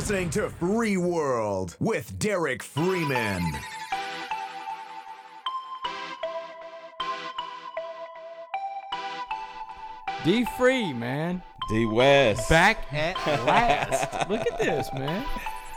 You're listening to Free World with Derek Freeman. D Free, man. D West. Back at last. Look at this, man.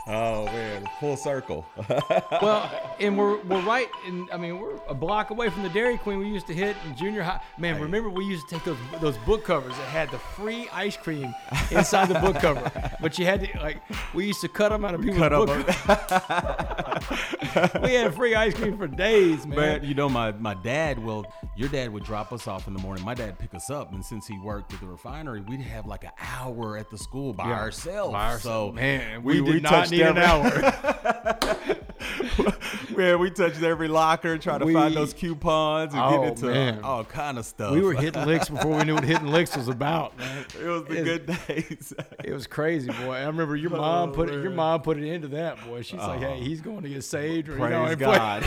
Oh man, full circle. Well, and we're we're right in I mean, we're a block away from the Dairy Queen we used to hit in junior high. Man, remember we used to take those those book covers that had the free ice cream inside the book cover. But you had to like we used to cut them out of people's book We had free ice cream for days, man. Man, you know my my dad. Well, your dad would drop us off in the morning. My dad pick us up, and since he worked at the refinery, we'd have like an hour at the school by Yeah, ourselves. by ourselves. So Man, we did not touched need an hour. man, we touched every locker, trying to We- find those coupons and Oh, get into man. all kind of stuff. we were hitting licks before we knew what hitting licks was about, man. it was the good days. It was crazy, boy. I remember your oh, mom put it. Your mom put it into that, boy. She's like, "Hey, oh. he's going to get saved." Or, you know, Praise God.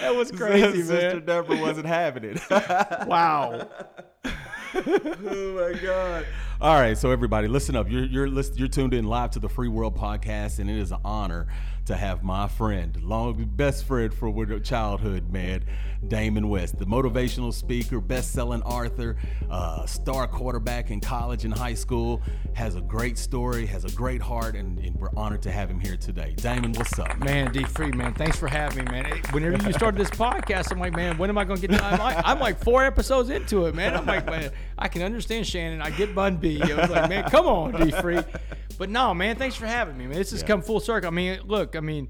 that was crazy, Sister man. Deborah wasn't having it. Wow. oh my god! All right, so everybody, listen up. You're you're listen, you're tuned in live to the Free World Podcast, and it is an honor to have my friend, long best friend from childhood, man, Damon West, the motivational speaker, best-selling author, uh, star quarterback in college and high school, has a great story, has a great heart, and, and we're honored to have him here today. Damon, what's up? Man, D Free, man, thanks for having me, man. Hey, Whenever you started this podcast, I'm like, man, when am I going to get? I'm like, I'm like four episodes into it, man. I'm like, man, I can understand Shannon. I get Bun B. I was like, man, come on, D Free. But no, man, thanks for having me, man. This has come full circle. I mean, look, I mean,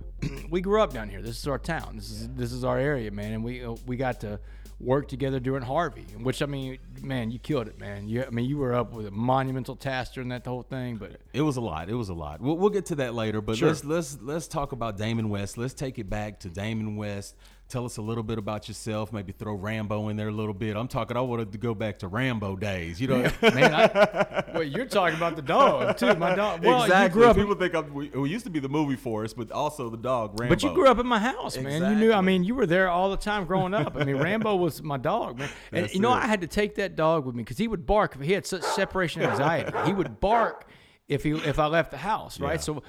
we grew up down here. This is our town. This is this is our area, man, and we uh, we got to work together during Harvey, which I mean, man, you killed it, man. You, I mean, you were up with a monumental task during that whole thing, but It was a lot. It was a lot. We'll, we'll get to that later, but Sure. let's let's let's talk about Damon West. Let's take it back to Damon West. Tell us a little bit about yourself. Maybe throw Rambo in there a little bit. I'm talking. I wanted to go back to Rambo days. You know, man, I, well, you're talking about the dog too. My dog. Well, exactly. you grew up. People think I'm, we, we used to be the movie for us, but also the dog Rambo. But you grew up in my house, man. You knew. I mean, you were there all the time growing up. I mean, Rambo was my dog, man. And That's you know, it. I had to take that dog with me because he would bark if he had such separation anxiety. he would bark if he if I left the house, right? Yeah. So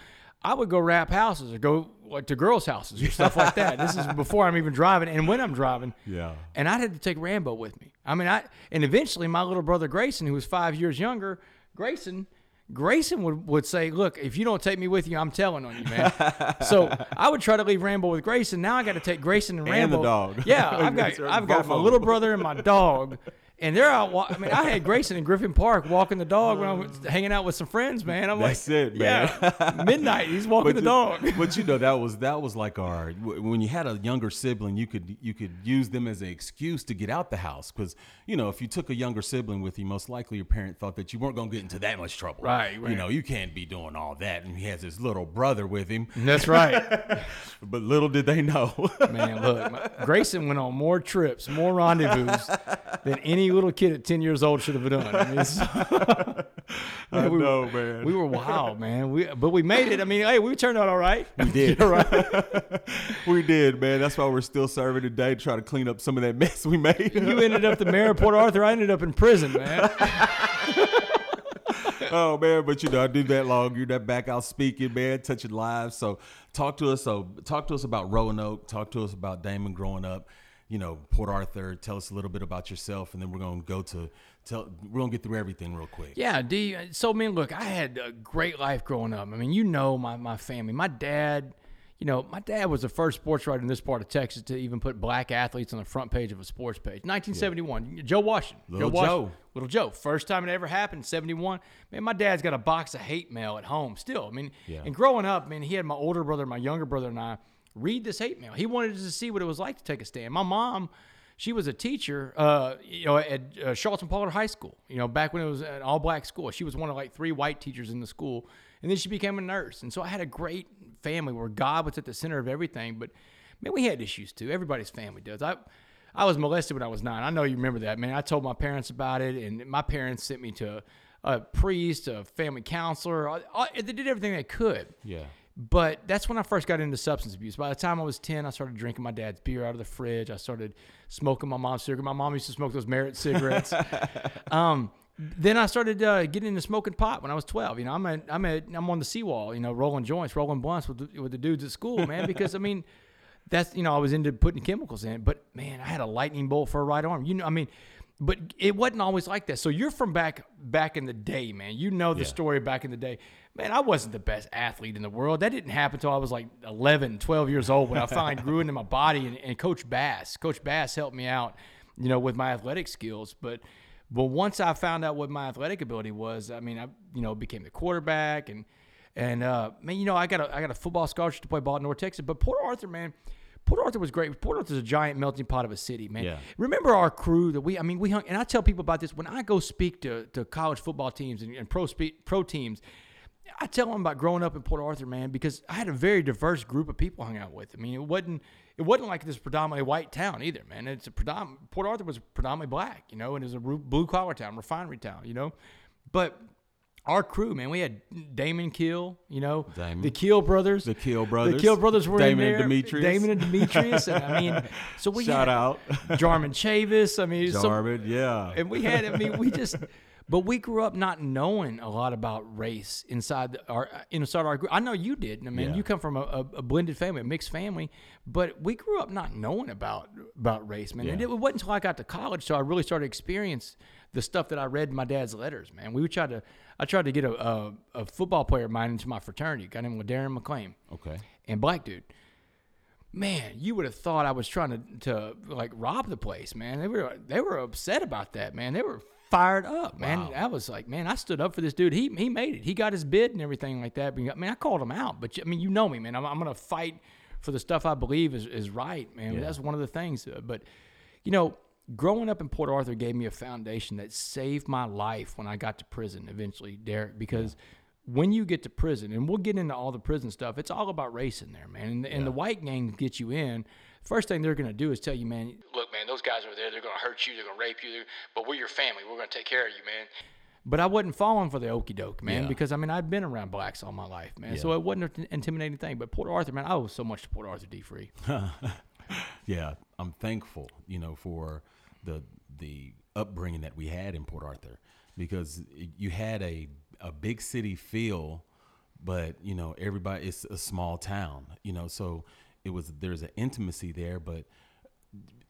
I would go wrap houses or go like to girls' houses or stuff like that. This is before I'm even driving, and when I'm driving, Yeah. and I had to take Rambo with me. I mean, I and eventually my little brother Grayson, who was five years younger, Grayson. Grayson would, would say, "Look, if you don't take me with you, I'm telling on you, man." so I would try to leave Rambo with Grayson. Now I got to take Grayson and And the Rambo. dog. Yeah, I've got I've got my little brother and my dog, and they're out. Wa- I mean, I had Grayson in Griffin Park walking the dog when I was hanging out with some friends, man. I'm That's like, it, man. Yeah, midnight. He's walking the dog. but you know that was that was like our when you had a younger sibling, you could you could use them as an excuse to get out the house because you know if you took a younger sibling with you, most likely your parent thought that you weren't going to get into that much trouble. Right, You know you can't be doing all that, and he has his little brother with him. That's right. But little did they know. Man, look, my, Grayson went on more trips, more rendezvous than any little kid at 10 years old should have done. I mean, I we, know, man. we were wild, man. We, but we made it. I mean, hey, we turned out all right. We did. Right. we did, man. That's why we're still serving today to try to clean up some of that mess we made. You ended up the mayor of Port Arthur. I ended up in prison, man. oh man, but you know, I do that long. You're that back out speaking, man, touching lives. So talk to us. So talk to us about Roanoke. Talk to us about Damon growing up. You know, Port Arthur. Tell us a little bit about yourself, and then we're gonna go to tell. We're gonna get through everything real quick. Yeah, D. So, I mean, look, I had a great life growing up. I mean, you know my, my family. My dad, you know, my dad was the first sports writer in this part of Texas to even put black athletes on the front page of a sports page. 1971, Joe Washington. Little Washington. Joe. Little Joe. First time it ever happened, 71. Man, my dad's got a box of hate mail at home still. I mean, Yeah. and growing up, man, he had my older brother, my younger brother, and I read this hate mail. He wanted to see what it was like to take a stand. My mom, she was a teacher, uh, you know, at uh, Charlton Pollard High School. You know, back when it was an all-black school. She was one of like three white teachers in the school, and then she became a nurse. And so I had a great family where God was at the center of everything. But man, we had issues too. Everybody's family does. I. I was molested when I was nine. I know you remember that, man. I told my parents about it, and my parents sent me to a priest, a family counselor. They did everything they could. Yeah. But that's when I first got into substance abuse. By the time I was 10, I started drinking my dad's beer out of the fridge. I started smoking my mom's cigarette. My mom used to smoke those Merit cigarettes. um, then I started uh, getting into smoking pot when I was 12. You know, I'm at, I'm at, I'm on the seawall, you know, rolling joints, rolling blunts with the, with the dudes at school, man. Because I mean, that's you know, I was into putting chemicals in. But man, I had a lightning bolt for a right arm. You know, I mean, but it wasn't always like that. So you're from back back in the day, man. You know the Yeah. story back in the day. Man, I wasn't the best athlete in the world. That didn't happen until I was like 11, 12 years old when I finally grew into my body. And, and Coach Bass, Coach Bass helped me out, you know, with my athletic skills. But but once I found out what my athletic ability was, I mean, I you know became the quarterback and and uh, man, you know, I got a I got a football scholarship to play ball at North Texas. But Port Arthur, man, Port Arthur was great. Port Arthur's a giant melting pot of a city, man. Yeah. Remember our crew that we, I mean, we hung, and I tell people about this when I go speak to, to college football teams and, and pro spe- pro teams. I tell them about growing up in Port Arthur, man, because I had a very diverse group of people I hung out with. I mean, it wasn't it wasn't like this predominantly white town either, man. It's a predominant Port Arthur was predominantly black, you know, and it was a blue collar town, refinery town, you know. But our crew, man, we had Damon Kill, you know, Damon. the Kill brothers, The Kill brothers. the Kill brothers were Damon in and there, Demetrius. Damon and Demetrius, and I mean, so we Shout had out. Jarman Chavis. I mean, so- yeah. and we had, I mean, we just, but we grew up not knowing a lot about race inside our inside our group. I know you did. I mean, Yeah. you come from a, a, blended family, a mixed family, but we grew up not knowing about about race, man. And it wasn't until I got to college, so I really started to experience the stuff that I read in my dad's letters, man. We tried to, I tried to get a, a, a football player of mine into my fraternity, a guy named Darren McClain okay. and black dude. Man, you would have thought I was trying to, to like rob the place, man. They were they were upset about that, man. They were fired up, man. I was like, man, I stood up for this dude. He he made it. He got his bid and everything like that. But, I mean, I called him out, but I mean, you know me, man. I'm, I'm gonna fight for the stuff I believe is, is right, man. Yeah. That's one of the things. uh, But you know, growing up in Port Arthur gave me a foundation that saved my life when I got to prison eventually, Derek, because when you get to prison, and we'll get into all the prison stuff, it's all about race in there, man. And, and the white gang gets you in. First thing they're going to do is tell you, man, look, man, those guys over there, they're going to hurt you, they're going to rape you, but we're your family. We're going to take care of you, man. But I wasn't falling for the okey doke, man, Yeah. because I mean, I'd been around blacks all my life, man. So it wasn't an intimidating thing. But Port Arthur, man, I owe so much to Port Arthur D Free. yeah, I'm thankful, you know, for the the upbringing that we had in Port Arthur because you had a a big city feel, but you know, everybody it's a small town, you know, so it was there's an intimacy there, but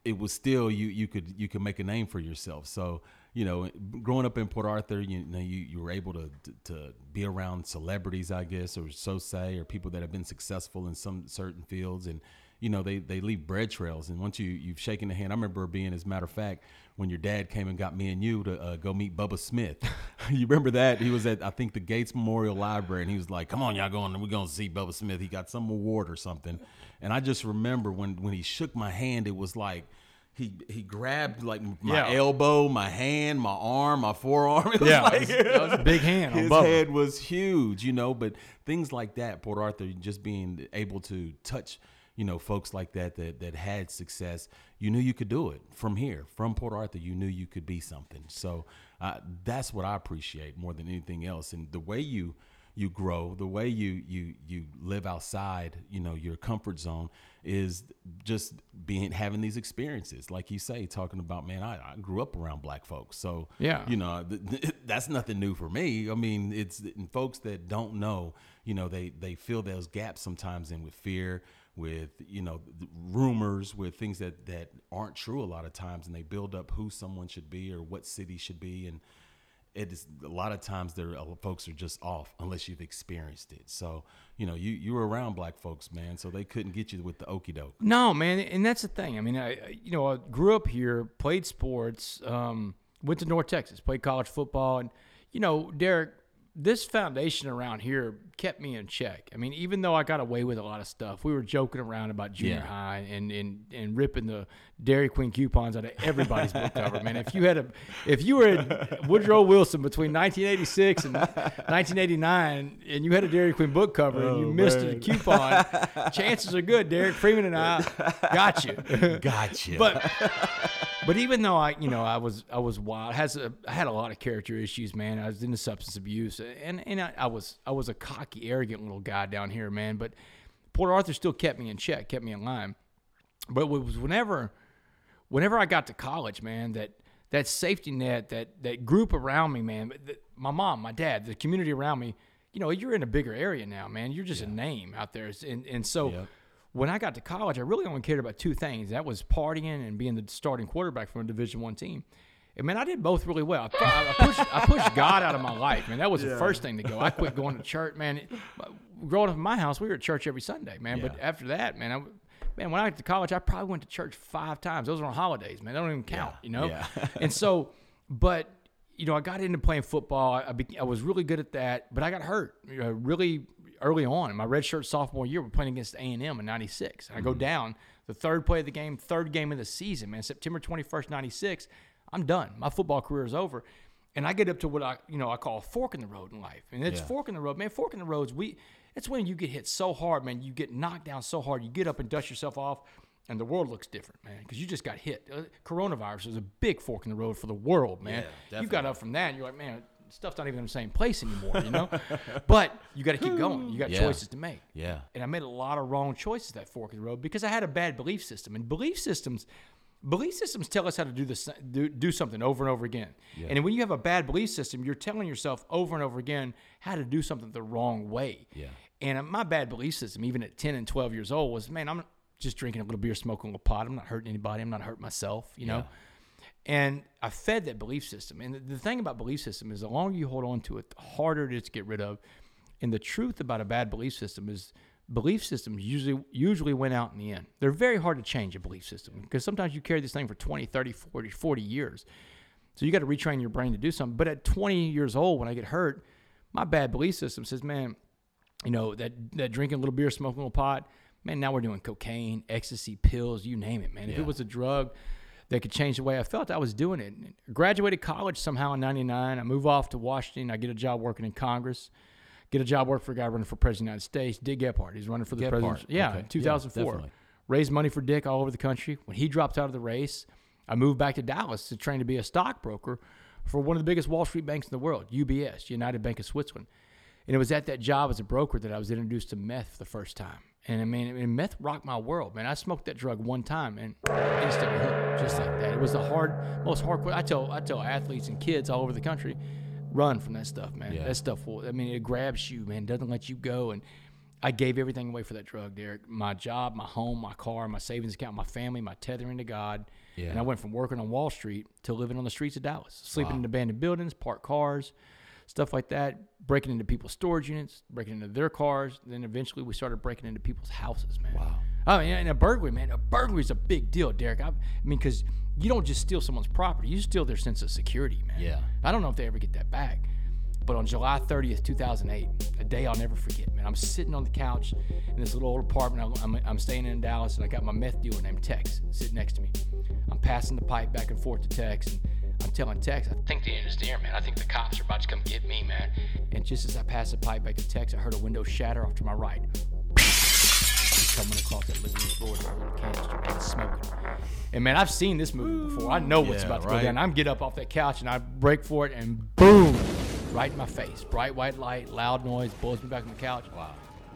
it was still you you could you could make a name for yourself. So you know, growing up in Port Arthur, you know, you, you were able to, to to be around celebrities, I guess, or so say, or people that have been successful in some certain fields, and you know, they they leave bread trails. And once you you've shaken the hand, I remember being, as a matter of fact, when your dad came and got me and you to uh, go meet Bubba Smith. you remember that? He was at I think the Gates Memorial Library, and he was like, "Come on, y'all going? We're going to see Bubba Smith. He got some award or something." And I just remember when when he shook my hand, it was like. He, he grabbed like my Yeah. elbow, my hand, my arm, my forearm. It was Yeah, like- that was- a big hand His head was huge, you know. But things like that, Port Arthur, just being able to touch, you know, folks like that that that had success, you knew you could do it from here, from Port Arthur. You knew you could be something. So uh, that's what I appreciate more than anything else, and the way you you grow, the way you you you live outside, you know, your comfort zone is just being having these experiences, like you say, talking about, man, I, I grew up around black folks, so Yeah. you know, th- th- that's nothing new for me. I mean, it's and folks that don't know, you know, they they fill those gaps sometimes in with fear, with you know, rumors, with things that that aren't true a lot of times, and they build up who someone should be or what city should be, and it is a lot of times there folks are just off unless you've experienced it. So you know, you you were around black folks, man, so they couldn't get you with the okey doke. No, man, and that's the thing. I mean, I I- you know I grew up here, played sports, um, went to North Texas, played college football, and you know, Derek, this foundation around here kept me in check. I mean, even though I got away with a lot of stuff, we were joking around about junior Yeah. high and, and and ripping the Dairy Queen coupons out of everybody's book cover. Man, if you had a, if you were Woodrow Wilson between 1986 and 1989, and you had a Dairy Queen book cover and you Oh, missed a coupon, chances are good Derek Freeman and I got you. Gotcha. but but even though I, you know, I was I was wild, has a, I had a lot of character issues, man. I was into substance abuse, and and I, I was I was a cocky, arrogant little guy down here, man. But Port Arthur still kept me in check, kept me in line. But it was whenever, whenever I got to college, man, that that safety net, that that group around me, man. the- My mom, my dad, the community around me. You know, you're in a bigger area now, man. You're just a name out there, and and so. When I got to college, I really only cared about two things. That was partying and being the starting quarterback for a Division One team. And man, I did both really well. I, I pushed, I pushed God out of my life, man. That was the first thing to go. I quit going to church, man. Growing up in my house, we were at church every Sunday, man. But after that, man, I, man, when I got to college, I probably went to church five times. Those were on holidays, man. They don't even count, you know. Yeah. and so, but you know, I got into playing football. I, be, I was really good at that, but I got hurt you know, really early on. In my redshirt sophomore year, we're playing against A and M in '96. I go mm-hmm. down the third play of the game, third game of the season, man. September 21st, '96. I'm done. My football career is over. And I get up to what I, you know, I call a fork in the road in life. And it's Yeah. fork in the road, man. Fork in the roads. We, it's when you get hit so hard, man. You get knocked down so hard. You get up and dust yourself off, and the world looks different, man, because you just got hit. Uh, coronavirus is a big fork in the road for the world, man. Yeah, you got up from that, and you're like, man, stuff's not even in the same place anymore, you know. but you got to keep going. You got Yeah. choices to make. Yeah. And I made a lot of wrong choices that fork in the road because I had a bad belief system. And belief systems, belief systems tell us how to do this, do, do something over and over again. And when you have a bad belief system, you're telling yourself over and over again how to do something the wrong way. Yeah. And uh, my bad belief system, even at 10 and 12 years old, was man, I'm just drinking a little beer, smoking a little pot. I'm not hurting anybody. I'm not hurting myself, you know? And I fed that belief system. And the, the thing about belief system is the longer you hold on to it, the harder it is to get rid of. And the truth about a bad belief system is belief systems usually usually win out in the end. They're very hard to change a belief system because sometimes you carry this thing for 20, 30, 40, 40 years. So you got to retrain your brain to do something. But at 20 years old, when I get hurt, my bad belief system says, man, you know, that, that drinking a little beer, smoking a little pot, man, now we're doing cocaine, ecstasy, pills, you name it, man. If it was a drug that could change the way I felt, I was doing it. Graduated college somehow in 99. I move off to Washington. I get a job working in Congress. Get a job working for a guy running for president of the United States, Dick Gephardt. He's running for the Gephardt, president. Yeah, okay. in Yeah, 2004. Raised money for Dick all over the country. When he dropped out of the race, I moved back to Dallas to train to be a stockbroker for one of the biggest Wall Street banks in the world, UBS, United Bank of Switzerland. And it was at that job as a broker that I was introduced to meth for the first time. And I mean, I mean, meth rocked my world, man. I smoked that drug one time and instantly hooked, just like that. It was the hard, most hardcore. I tell, I tell athletes and kids all over the country, run from that stuff, man. Yeah. That stuff will. I mean, it grabs you, man. Doesn't let you go. And I gave everything away for that drug, Derek. My job, my home, my car, my savings account, my family, my tethering to God. Yeah. And I went from working on Wall Street to living on the streets of Dallas, sleeping in abandoned buildings, parked cars, stuff like that, breaking into people's storage units, breaking into their cars. Then eventually we started breaking into people's houses, man. Wow. I mean, and a burglary, man. A burglary is a big deal, Derek. I, I mean, because you don't just steal someone's property, you steal their sense of security, man. Yeah. I don't know if they ever get that back. But on July 30th, 2008, a day I'll never forget, man. I'm sitting on the couch in this little old apartment. I'm, I'm, I'm staying in Dallas, and I got my meth dealer named Tex sitting next to me. I'm passing the pipe back and forth to Tex, and I'm telling Tex, I think the end is near, man. I think the cops are about to come get me, man. And just as I pass the pipe back to Tex, I heard a window shatter off to my right. He's coming across that living room floor with a little canister, man, smoking. And man, I've seen this movie before. I know what's Yeah, about to right. go down. I'm get up off that couch and I break for it, and boom, right in my face. Bright white light, loud noise, blows me back on the couch. Wow.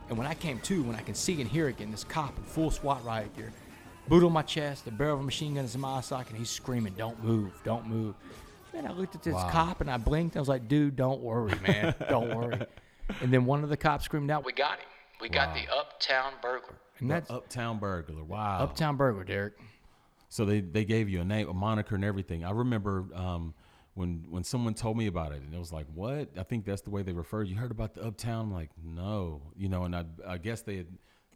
And when I came to, when I can see and hear again, this cop in full SWAT riot gear, boot on my chest, the barrel of a machine gun is in my eye socket, and he's screaming, "Don't move, don't move." Man, I looked at this Wow. cop and I blinked. I was like, "Dude, don't worry, man, don't worry." And then one of the cops screamed out, "We got him! We got the Uptown burglar." And that's Uptown burglar. Wow. Uptown burglar, Derek. So they, they gave you a name, a moniker, and everything. I remember um, when when someone told me about it, and it was like, "What?" I think that's the way they referred. You heard about the Uptown? I'm like, no, you know. And I I guess they had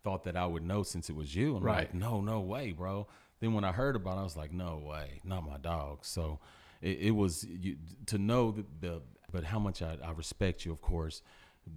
thought that I would know since it was you. And I'm Right. like, no, no way, bro. Then when I heard about it, I was like, no way, not my dog. So it, it was you, to know the, the but how much I, I respect you, of course.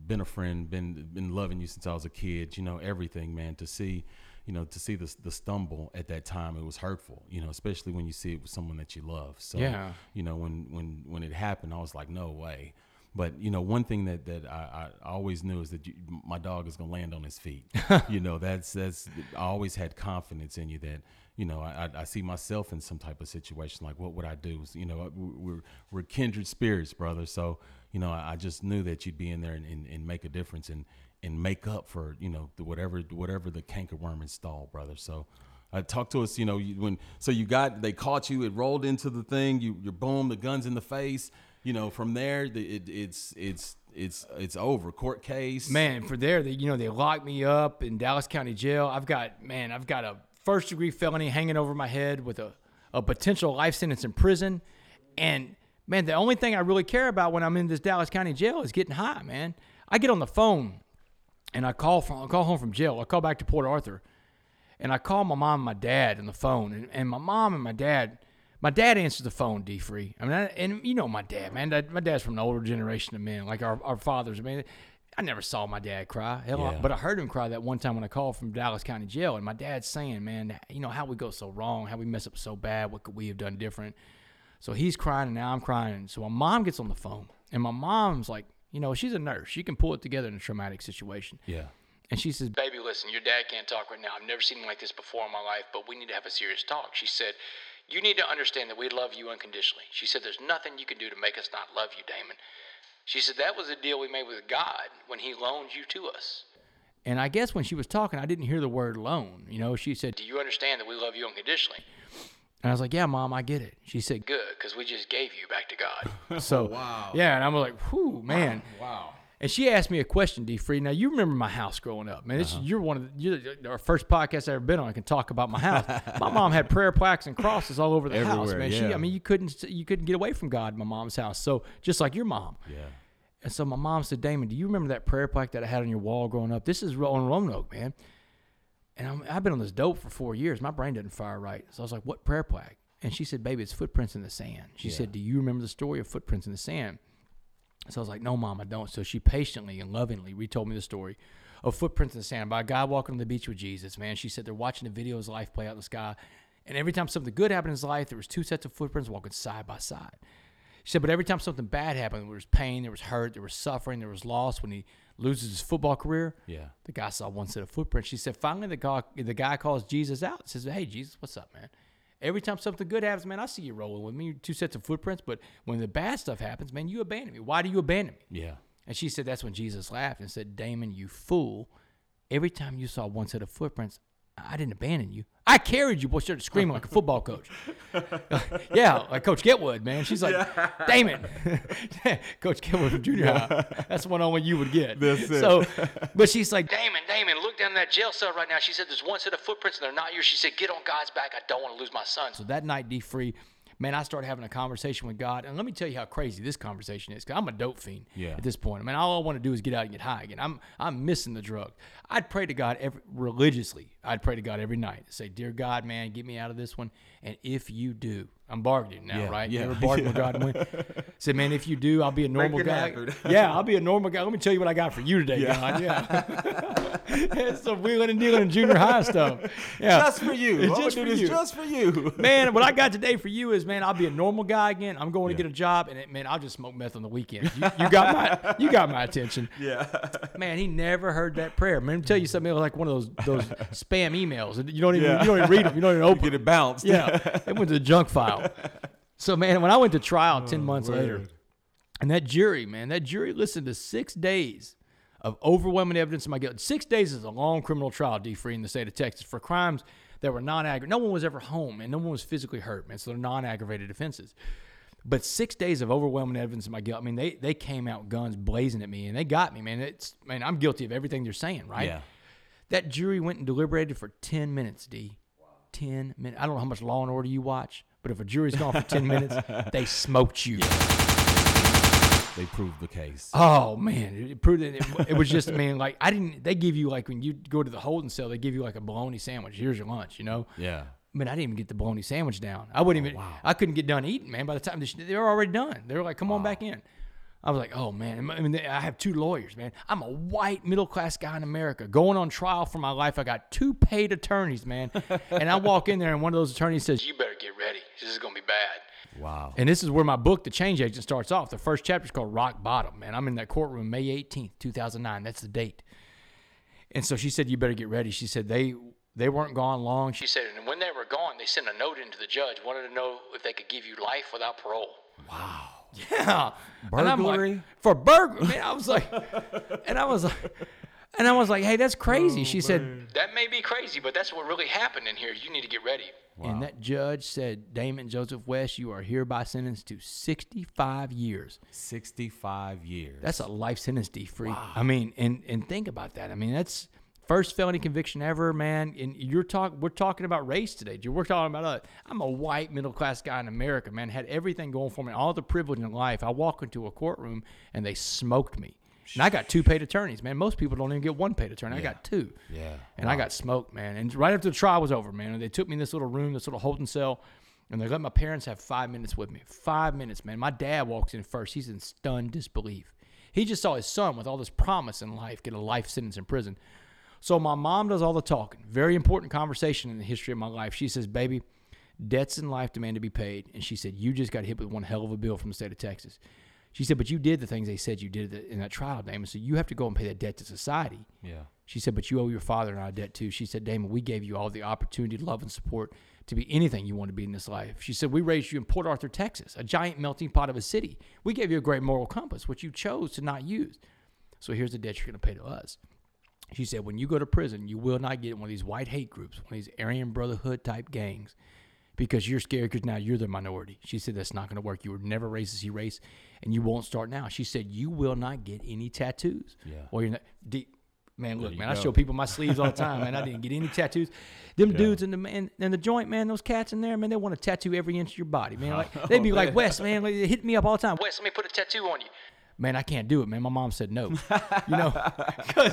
Been a friend, been been loving you since I was a kid. You know everything, man. To see you know, to see the the stumble at that time, it was hurtful. You know, especially when you see it with someone that you love. So, Yeah. you know, when when when it happened, I was like, no way. But you know, one thing that that I, I always knew is that you, my dog is gonna land on his feet. you know, that's that's I always had confidence in you that you know I, I- see myself in some type of situation like what would I do? You know, we're we're kindred spirits, brother. So you know, I, I just knew that you'd be in there and, and, and make a difference and and make up for you know the whatever whatever the cankerworm installed, brother. So Uh, talk to us. You know, you, when so you got they caught you. It rolled into the thing. You you boom. The guns in the face. You know, from there, the, it, it's it's it's it's over. Court case. Man, for there, they, you know, they locked me up in Dallas County Jail. I've got, man, I've got a first degree felony hanging over my head with a, a potential life sentence in prison. And man, the only thing I really care about when I'm in this Dallas County jail is getting high, man. I get on the phone and I call from I call home from jail. I call back to Port Arthur and I call my mom and my dad on the phone. And, and my mom and my dad, my dad answers the phone, D free. I mean, I, and you know my dad, man. Dad- My dad's from the older generation of men, like our, our fathers. I mean, I never saw my dad cry, Hell, I- but I heard him cry that one time when I called from Dallas County Jail. And my dad's saying, man, you know, how we go so wrong, how we mess up so bad, what could we have done different? So he's crying, and now I'm crying. So my mom gets on the phone, and my mom's like, you know, she's a nurse. She can pull it together in a traumatic situation. Yeah. And she says, Baby, listen, your dad can't talk right now. I've never seen him like this before in my life, but we need to have a serious talk. She said, You need to understand that we love you unconditionally. She said, There's nothing you can do to make us not love you, Damon. She said, That was a deal we made with God when He loaned you to us. And I guess when she was talking, I didn't hear the word loan. You know, she said, Do you understand that we love you unconditionally? And I was like, Yeah, mom, I get it. She said, Good, because we just gave you back to God. So, Wow. yeah, and I'm like, Whew, man. Wow. And she asked me a question, D. Free. Now you remember my house growing up, man. Is uh-huh. you're one of the, you're our first podcast I ever been on. I can talk about my house. my mom had prayer plaques and crosses all over the house, Everywhere, man. She. I mean, you couldn't you couldn't get away from God in my mom's house. So just like your mom. Yeah. And so my mom said, Damon, do you remember that prayer plaque that I had on your wall growing up? This is on Roanoke, man. And I'm, I've been on this dope for four years. My brain doesn't fire right. So I was like, what prayer plaque? And she said, baby, it's footprints in the sand. She said, do you remember the story of footprints in the sand? So I was like, no, mom, I don't. So she patiently and lovingly retold me the story of footprints in the sand by a guy walking on the beach with Jesus, man. She said they're watching the video of his life play out in the sky. And every time something good happened in his life, there was two sets of footprints walking side by side. She said, but every time something bad happened, there was pain, there was hurt, there was suffering, there was loss. When he loses his football career, Yeah. the guy saw one set of footprints. She said, finally, the guy, the guy calls Jesus out. Says, hey, Jesus, what's up, man? Every time something good happens, man, I see you rolling with me, two sets of footprints. But when the bad stuff happens, man, you abandon me. Why do you abandon me? Yeah. And she said, that's when Jesus laughed and said, Damon, you fool. Every time you saw one set of footprints, I didn't abandon you. I carried you. Boy, started screaming like a football coach. yeah, like Coach Getwood, man. She's like, "Damn it, Coach Getwood from junior high. That's one only you would get. That's it. So, but she's like, Damon, Damon, look down in that jail cell right now. She said, there's one set of footprints and they're not yours. She said, get on God's back. I don't want to lose my son. So that night, D Free, man, I started having a conversation with God. And let me tell you how crazy this conversation is. Cause I'm a dope fiend Yeah. at this point. I mean, all I want to do is get out and get high again. I'm I'm missing the drug. I'd pray to God every, religiously. I'd pray to God every night. Say, dear God, man, get me out of this one. And if you do, I'm bargaining now, Yeah, right? yeah, You ever bargain with God and win? Said, man, if you do, I'll be a normal it guy. happen. yeah, I'll be a normal guy. Let me tell you what I got for you today, yeah. God. Yeah. it's some wheeling and dealing in junior high stuff. Yeah. Just for you. It's just for you. just for you. Man, what I got today for you is, man, I'll be a normal guy again. I'm going to get a job, and it, man, I'll just smoke meth on the weekends. You, you got my, you got my attention. Yeah. Man, he never heard that prayer. Man, tell you something. It was like one of those those spam emails. You don't even Yeah. you don't even read them. You don't even open. Get it bounced. Yeah, it went to the junk file. So man, when I went to trial ten oh, months later, Oh, and that jury, man, that jury listened to six days of overwhelming evidence of my guilt. Six days is a long criminal trial, D free in the state of Texas for crimes that were non-aggravated. No one was ever home, and no one was physically hurt, man. So they're non-aggravated offenses. But six days of overwhelming evidence of my guilt. I mean, they they came out guns blazing at me, and they got me, man. It's man, I'm guilty of everything they're saying, right? Yeah. That jury went and deliberated for 10 minutes, D. 10 minutes. I don't know how much Law and Order you watch, but if a jury's gone for 10 minutes, they smoked you. They proved the case. Oh, man. It, it proved that it, it was just, man, like, I didn't, they give you, like, when you go to the holding cell, they give you, like, a bologna sandwich. Here's your lunch, you know? yeah. Man, I didn't even get the bologna sandwich down. I wouldn't oh, even, I couldn't get done eating, man. By the time they, they were already done, they were like, come on back in. I was like, oh man, I mean, I have two lawyers, man. I'm a white middle class guy in America going on trial for my life. I got two paid attorneys, man. and I walk in there, and one of those attorneys says, "You better get ready. This is gonna be bad." Wow. And this is where my book, The Change Agent, starts off. The first chapter is called Rock Bottom, man. I'm in that courtroom May 18th, 2009. That's the date. And so she said, "You better get ready." She said they they weren't gone long. She said, and when they were gone, they sent a note into the judge, wanted to know if they could give you life without parole. Wow. Yeah. And I'm like, for burglary. Man, I was like, and I was like, And I was like, hey, that's crazy. Oh, she said, that may be crazy, but that's what really happened in here. You need to get ready. And that judge said, Damon Joseph West, you are hereby sentenced to 65 years. 65 years. That's a life sentence, D free. I mean, and and think about that. I mean, that's first felony conviction ever, man. And you're talk we're talking about race today. dude. We're talking about uh, I'm a white middle class guy in America, man. Had everything going for me, all the privilege in life. I walk into a courtroom and they smoked me. And I got two paid attorneys, man. Most people don't even get one paid attorney. I got two. Yeah. And I got smoked, man. And right after the trial was over, man, they took me in this little room, this little holding cell, and they let my parents have five minutes with me. Five minutes, man. My dad walks in first. He's in stunned disbelief. He just saw his son with all this promise in life get a life sentence in prison. So my mom does all the talking. Very important conversation in the history of my life. She says, "Baby, debts in life demand to be paid." And she said, "You just got hit with one hell of a bill from the state of Texas." She said, "But you did the things they said you did in that trial, Damon. So you have to go and pay that debt to society." Yeah. She said, "But you owe your father and I a debt too." She said, "Damon, we gave you all the opportunity, love, and support to be anything you want to be in this life." She said, "We raised you in Port Arthur, Texas, a giant melting pot of a city. We gave you a great moral compass, which you chose to not use. So here's the debt you're going to pay to us." She said, when you go to prison, you will not get one of these white hate groups, one of these Aryan Brotherhood type gangs, because you're scared because now you're the minority. She said, that's not going to work. You were never racist, see race, and you won't start now. She said, you will not get any tattoos. Yeah. Or you're not. Deep, man, look, you man, I show people my sleeves all the time, man. I didn't get any tattoos. Them dudes in the man in the joint, man, those cats in there, man, they want to tattoo every inch of your body, man. Like they'd be like, Wes, man, like, they hit me up all the time. Wes, let me put a tattoo on you. Man, I can't do it, man. My mom said no. You know,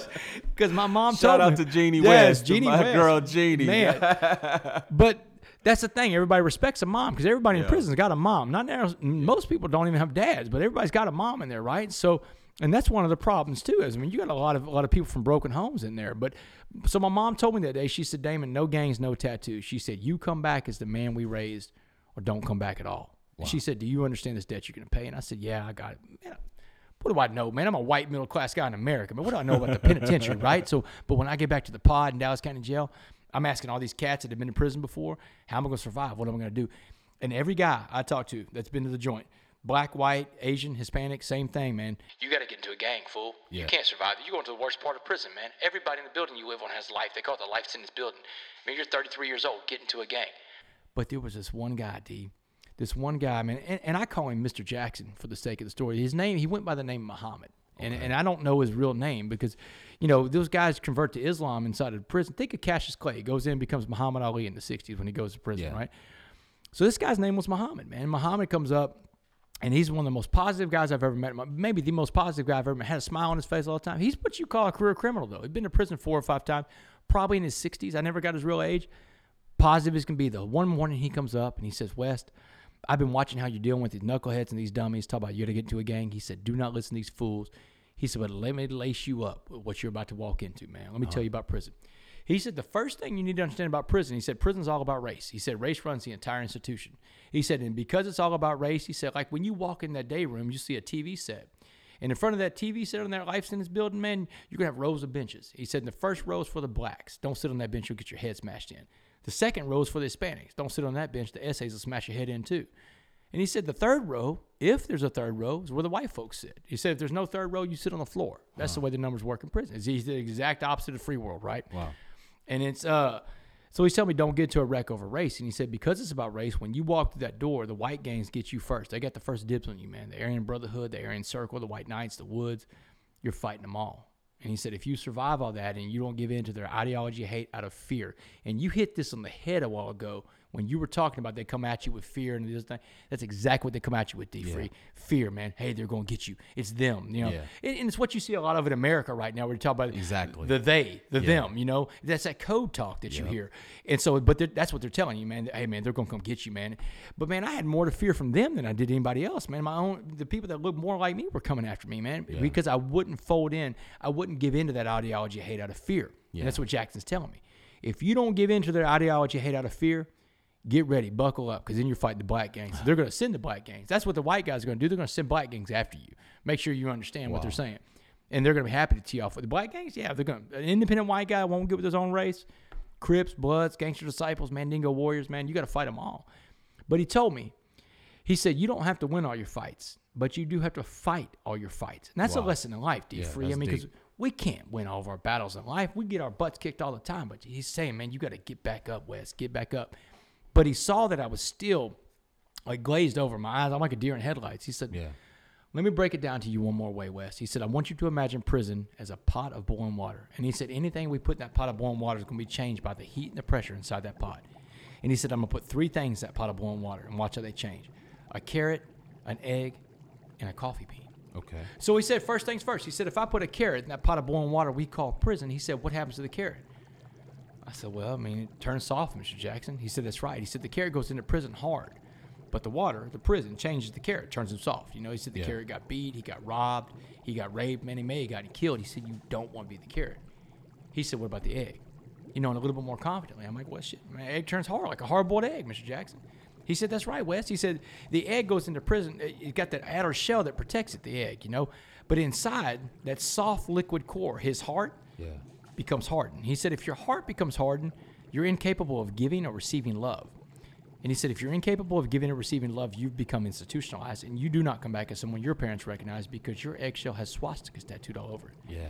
because my mom told me Shout out me- to Jeannie Yes, West, Jeannie my West. girl Jeannie. Man, but that's the thing. Everybody respects a mom because everybody in prison's got a mom. Not now, most people don't even have dads, but everybody's got a mom in there, right? So, and that's one of the problems too. Is I mean, you got a lot of a lot of people from broken homes in there. But so my mom told me that day. She said, "Damon, no gangs, no tattoos." She said, "You come back as the man we raised, or don't come back at all." And She said, "Do you understand this debt you're going to pay?" And I said, "Yeah, I got it." Man, what do I know, man? I'm a white middle class guy in America. Man, what do I know about the penitentiary, right? So, but when I get back to the pod in Dallas County Jail, I'm asking all these cats that have been in prison before, how am I going to survive? What am I going to do? And every guy I talk to that's been to the joint, black, white, Asian, Hispanic, same thing, man. You got to get into a gang, fool. Yeah. You can't survive. You're going to the worst part of prison, man. Everybody in the building you live on has life. They call it the life sentence building. I mean, you're 33 years old, get into a gang. But there was this one guy, D. This one guy, man, and, and I call him Mr. Jackson for the sake of the story. His name, he went by the name Muhammad. And, and I don't know his real name because, you know, those guys convert to Islam inside of prison. Think of Cassius Clay. He goes in, becomes Muhammad Ali in the 60s when he goes to prison, Yeah. right? So this guy's name was Muhammad, man. Muhammad comes up, and he's one of the most positive guys I've ever met. Maybe the most positive guy I've ever met. Had a smile on his face all the time. He's what you call a career criminal, though. He'd been to prison four or five times, probably in his 60s. I never got his real age. Positive as can be, though. One morning he comes up and he says, West, I've been watching how you're dealing with these knuckleheads and these dummies. Talk about you got to get into a gang. He said, do not listen to these fools. He said, but let me lace you up with what you're about to walk into, man. Let me tell uh-huh. you about prison. He said, the first thing you need to understand about prison, he said, prison's all about race. He said, race runs the entire institution. He said, and because it's all about race, he said, like when you walk in that day room, you see a TV set. And in front of that TV set on that life sentence building, man, you're gonna have rows of benches. He said the first row is for the blacks. Don't sit on that bench, you'll get your head smashed in. The second row is for the Hispanics. Don't sit on that bench, the essays will smash your head in too. And he said the third row, if there's a third row, is where the white folks sit. He said if there's no third row, you sit on the floor. That's the way the numbers work in prison. It's he's the exact opposite of free world, right? Wow. And it's uh so he's telling me don't get to a wreck over race. And he said, because it's about race, when you walk through that door, the white gangs get you first. They got the first dibs on you, man. The Aryan Brotherhood, the Aryan Circle, the White Knights, the Woods, you're fighting them all. And he said, if you survive all that and you don't give in to their ideology of hate out of fear, and you hit this on the head a while ago when you were talking about they come at you with fear and this thing, that's exactly what they come at you with, D Free. Fear, man. Hey, they're going to get you. It's them, you know. Yeah. And, and it's what you see a lot of in America right now. Where you talk about Exactly. the they, the Yeah. them, you know. That's that code talk that you hear. And so, but that's what they're telling you, man. Hey, man, they're going to come get you, man. But, man, I had more to fear from them than I did anybody else, man. My own, the people that look more like me were coming after me, man, because I wouldn't fold in. I wouldn't give in to that ideology of hate out of fear. And that's what Jackson's telling me. If you don't give in to their ideology of hate out of fear, get ready, buckle up, because then you're fighting the black gangs. They're going to send the black gangs. That's what the white guys are going to do. They're going to send black gangs after you. Make sure you understand what they're saying. And they're going to be happy to tee off with the black gangs. Yeah, they're going to. An independent white guy won't get with his own race. Crips, Bloods, Gangster Disciples, Mandingo Warriors, man, you got to fight them all. But he told me, he said, you don't have to win all your fights, but you do have to fight all your fights. And that's a lesson in life, D. Yeah, Free. I mean, because. We can't win all of our battles in life. We get our butts kicked all the time. But he's saying, man, you got to get back up, Wes. Get back up. But he saw that I was still like glazed over my eyes. I'm like a deer in headlights. He said, Yeah. let me break it down to you one more way, Wes. He said, I want you to imagine prison as a pot of boiling water. And he said, anything we put in that pot of boiling water is going to be changed by the heat and the pressure inside that pot. And he said, I'm going to put three things in that pot of boiling water and watch how they change a carrot, an egg, and a coffee bean. Okay. So he said, first things first. He said, if I put a carrot in that pot of boiling water we call prison, he said, what happens to the carrot? I said, well, I mean, it turns soft, Mr. Jackson. He said, that's right. He said, the carrot goes into prison hard, but the water, the prison, changes the carrot, turns him soft. You know, he said the Yeah. carrot got beat, he got robbed, he got raped, man, he may gotten killed. He said, you don't want to be the carrot. He said, what about the egg? You know, and a little bit more confidently. I'm like, well, shit, man, egg turns hard, like a hard-boiled egg, Mr. Jackson. He said, that's right, Wes. He said, the egg goes into prison. It got that outer shell that protects it, the egg, you know. But inside, that soft liquid core, his heart, Yeah. Becomes hardened. He said, if your heart becomes hardened, you're incapable of giving or receiving love. And he said, if you're incapable of giving or receiving love, you've become institutionalized and you do not come back as someone your parents recognize because your eggshell has swastikas tattooed all over it. Yeah.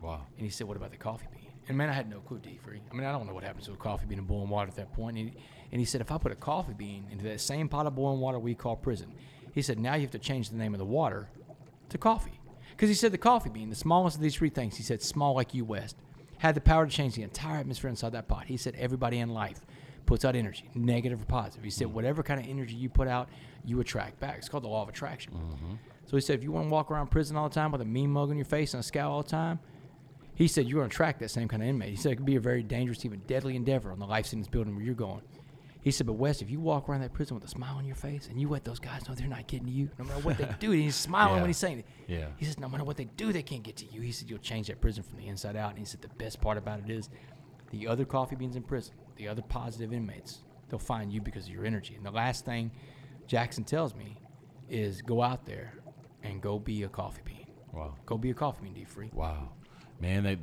Wow. And he said, what about the coffee bean? And man, I had no clue, D free. I mean, I don't know what happens to a coffee bean in boiling water at that point. And he, and he said, if I put a coffee bean into that same pot of boiling water we call prison, he said, now you have to change the name of the water to coffee. Because he said the coffee bean, the smallest of these three things, he said, small like you, West, had the power to change the entire atmosphere inside that pot. He said, everybody in life puts out energy, negative or positive. He said, mm. whatever kind of energy you put out, you attract back. It's called the law of attraction. Mm-hmm. So he said, if you want to walk around prison all the time with a mean mug on your face and a scowl all the time, he said you're going to attract that same kind of inmate. He said it could be a very dangerous, even deadly endeavor on the life sentence building where you're going. He said, but Wes, if you walk around that prison with a smile on your face and you let those guys know they're not getting to you, no matter what they do, and he's smiling Yeah. when he's saying it. Yeah. He says, no matter what they do, they can't get to you. He said, you'll change that prison from the inside out. And he said, the best part about it is the other coffee beans in prison, the other positive inmates, they'll find you because of your energy. And the last thing Jackson tells me is go out there and go be a coffee bean. Wow. Go be a coffee bean, D free. Wow, man, that,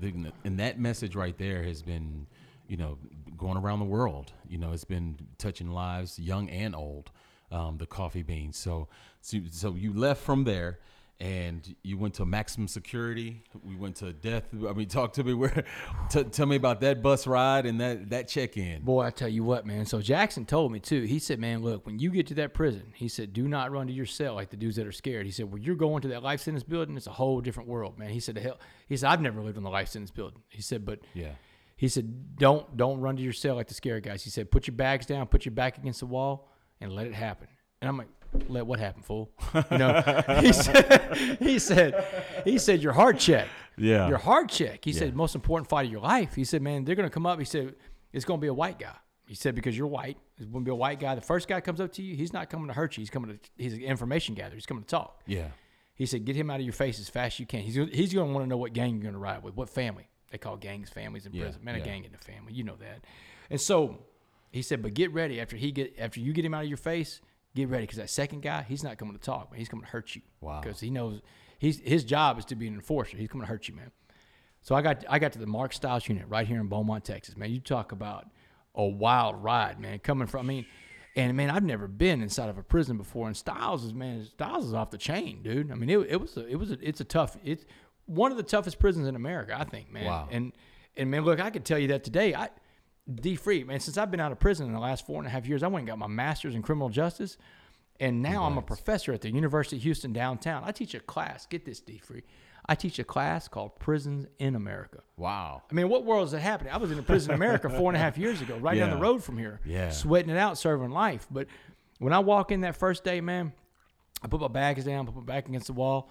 and that message right there has been, you know, going around the world. You know, it's been touching lives, young and old. Um, the coffee beans. So, so, so you left from there, and you went to maximum security. We went to death. I mean, talk to me. Where? T- tell me about that bus ride and that that check in. Boy, I tell you what, man. So Jackson told me too. He said, "Man, look, when you get to that prison, he said, do not run to your cell like the dudes that are scared. He said, when you're going to that life sentence building, it's a whole different world, man. He said, the hell, he said, I've never lived in the life sentence building. He said, but Yeah. He said, don't don't run to your cell like the scared guys. He said, put your bags down, put your back against the wall, and let it happen. And I'm like, let what happen, fool? You know, he said, he said, he said, your heart check. Yeah. Your heart check. He Yeah. said, most important fight of your life. He said, man, they're going to come up. He said, it's going to be a white guy. He said, because you're white. It's going to be a white guy. The first guy comes up to you, he's not coming to hurt you. He's coming to, he's an information gatherer. He's coming to talk. Yeah. He said, get him out of your face as fast as you can. He's, he's going to want to know what gang you're going to ride with, what family. They call gangs families in Yeah, prison. Man, yeah. a gang in a family. You know that. And so he said, but get ready after he get after you get him out of your face. Get ready because that second guy, he's not coming to talk, man. He's coming to hurt you. Wow. Because he knows he's his job is to be an enforcer. He's coming to hurt you, man. So I got I got to the Mark Stiles unit right here in Beaumont, Texas, man. You talk about a wild ride, man. Coming from I mean, and man, I've never been inside of a prison before. And Stiles is man, Stiles is off the chain, dude. I mean, it, it was a, it was a, it's a tough it's one of the toughest prisons in America, I think, man. Wow. And and man, look, I could tell you that today. I D free, man. Since I've been out of prison in the last four and a half years, I went and got my master's in criminal justice, and now I'm a professor at the University of Houston downtown. I teach a class. Get this, D free. I teach a class called Prisons in America. Wow. I mean, what world is that happening? I was in a prison in America four and a half years ago, right down the road from here, Yeah. sweating it out, serving life. But when I walk in that first day, man, I put my bags down, put my back against the wall.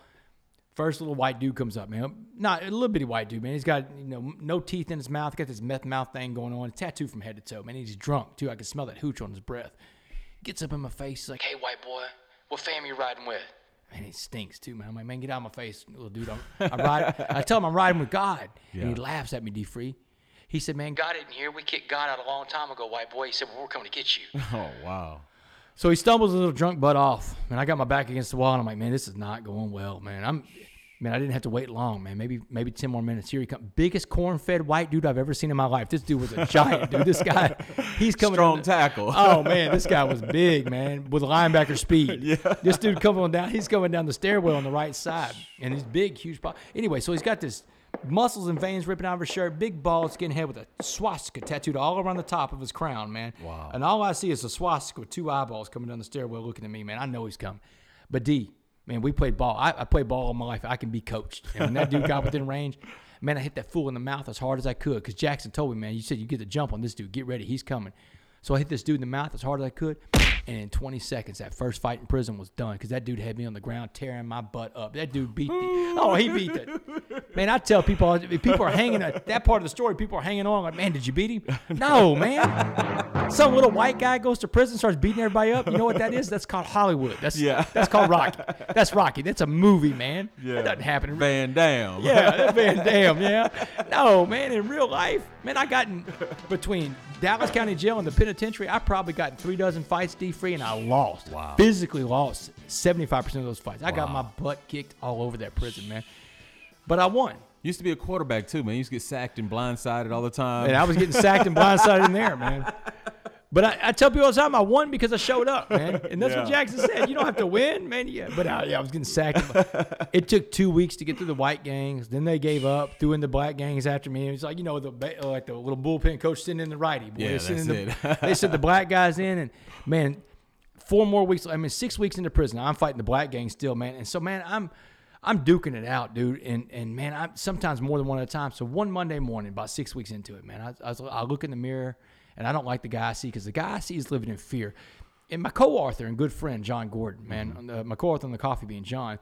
First little white dude comes up, man. Not a little bitty white dude, man. He's got you know no teeth in his mouth. Got this meth mouth thing going on. Tattooed from head to toe, man. He's drunk too. I can smell that hooch on his breath. Gets up in my face. He's like, "Hey, white boy, what fam you riding with?" Man, he stinks too, man. I'm like, "Man, get out of my face, little dude." I'm, I ride. I tell him I'm riding with God, and he laughs at me, D free. He said, "Man, God isn't here. We kicked God out a long time ago, white boy." He said, "Well, we're coming to get you." Oh wow. So he stumbles a little drunk butt off, and I got my back against the wall, and I'm like, man, this is not going well, man. I'm, man, I didn't have to wait long, man. Maybe maybe ten more minutes. Here he comes, biggest corn-fed white dude I've ever seen in my life. This dude was a giant, dude. This guy, he's coming Strong the- tackle. Oh man, this guy was big, man, with linebacker speed. Yeah. This dude coming down, he's coming down the stairwell on the right side, and he's big, huge. Pop. Anyway, so he's got this muscles and veins ripping out of his shirt, big bald skin head with a swastika tattooed all around the top of his crown, man. Wow. And all I see is a swastika with two eyeballs coming down the stairwell looking at me, man. I know he's coming. But D, man, we played ball. I, I played ball all my life. I can be coached. And when that dude got within range, man, I hit that fool in the mouth as hard as I could. Because Jackson told me, man, you said you get the jump on this dude. Get ready. He's coming. So I hit this dude in the mouth as hard as I could. And in 20 seconds, that first fight in prison was done because that dude had me on the ground tearing my butt up. That dude beat the, oh, he beat it. Man, I tell people, people are hanging at that part of the story, people are hanging on like, man, did you beat him? No, man. Some little white guy goes to prison, starts beating everybody up. You know what that is? That's called Hollywood. That's Yeah. That's called Rocky. That's Rocky. That's a movie, man. That doesn't happen Van Damme. yeah, Van Damme, yeah. No, man, in real life, man, I got in between Dallas County Jail and the penitentiary, I probably got three dozen fights D free and I lost. Wow. Physically lost 75% of those fights. I got my butt kicked all over that prison, man. But I won. Used to be a quarterback too, man. You used to get sacked and blindsided all the time. And I was getting sacked and blindsided in there, man. But I, I tell people all the time I won because I showed up, man. And that's what Jackson said. You don't have to win, man. Yeah, but I, yeah, I was getting sacked. it took two weeks to get through the white gangs. Then they gave up, threw in the black gangs after me. It was like you know the uh, like the little bullpen coach sitting in the righty. Boy. Yeah, They sent that's the- it. they sent the black guys in, and man, four more weeks. I mean, six weeks into prison. I'm fighting the black gang still, man. And so, man, I'm I'm duking it out, dude. And and man, I'm sometimes more than one at a time. So one Monday morning, about six weeks into it, man, I, I, was, I look in the mirror and I don't like the guy I see because the guy I see is living in fear. And my co-author and good friend Jon Gordon, man, on the, my co-author on the Coffee Bean, Jon,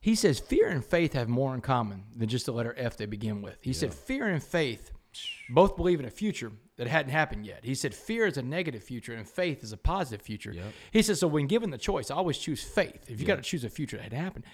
he says fear and faith have more in common than just the letter F they begin with. He said fear and faith both believe in a future that hadn't happened yet. He said fear is a negative future and faith is a positive future. He says so when given the choice, I always choose faith. If you got to choose a future that had happened.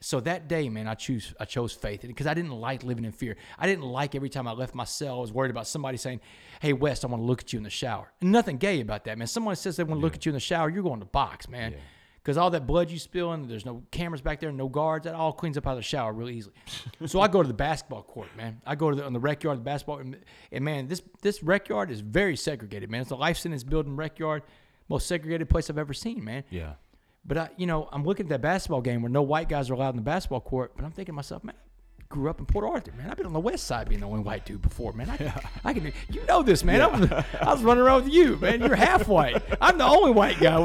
So that day, man, I choose I chose faith because I didn't like living in fear. I didn't like every time I left my cell, I was worried about somebody saying, "Hey, West, I want to look at you in the shower." And nothing gay about that, man. Someone says they want to look at you in the shower, you're going to box, man. Because all that blood you spill and there's no cameras back there, no guards, that all cleans up out of the shower really easily. so I go to the basketball court, man. I go to the on the rec yard, the basketball, and, and man, this this rec yard is very segregated, man. It's a life sentence building rec yard, most segregated place I've ever seen, man. yeah. But I, you know, I'm looking at that basketball game where no white guys are allowed in the basketball court. But I'm thinking to myself, man, I grew up in Port Arthur, man. I've been on the west side being the only white dude before, man. I, I can, you know this, man. I, was, I was running around with you, man. You're half white. I'm the only white guy.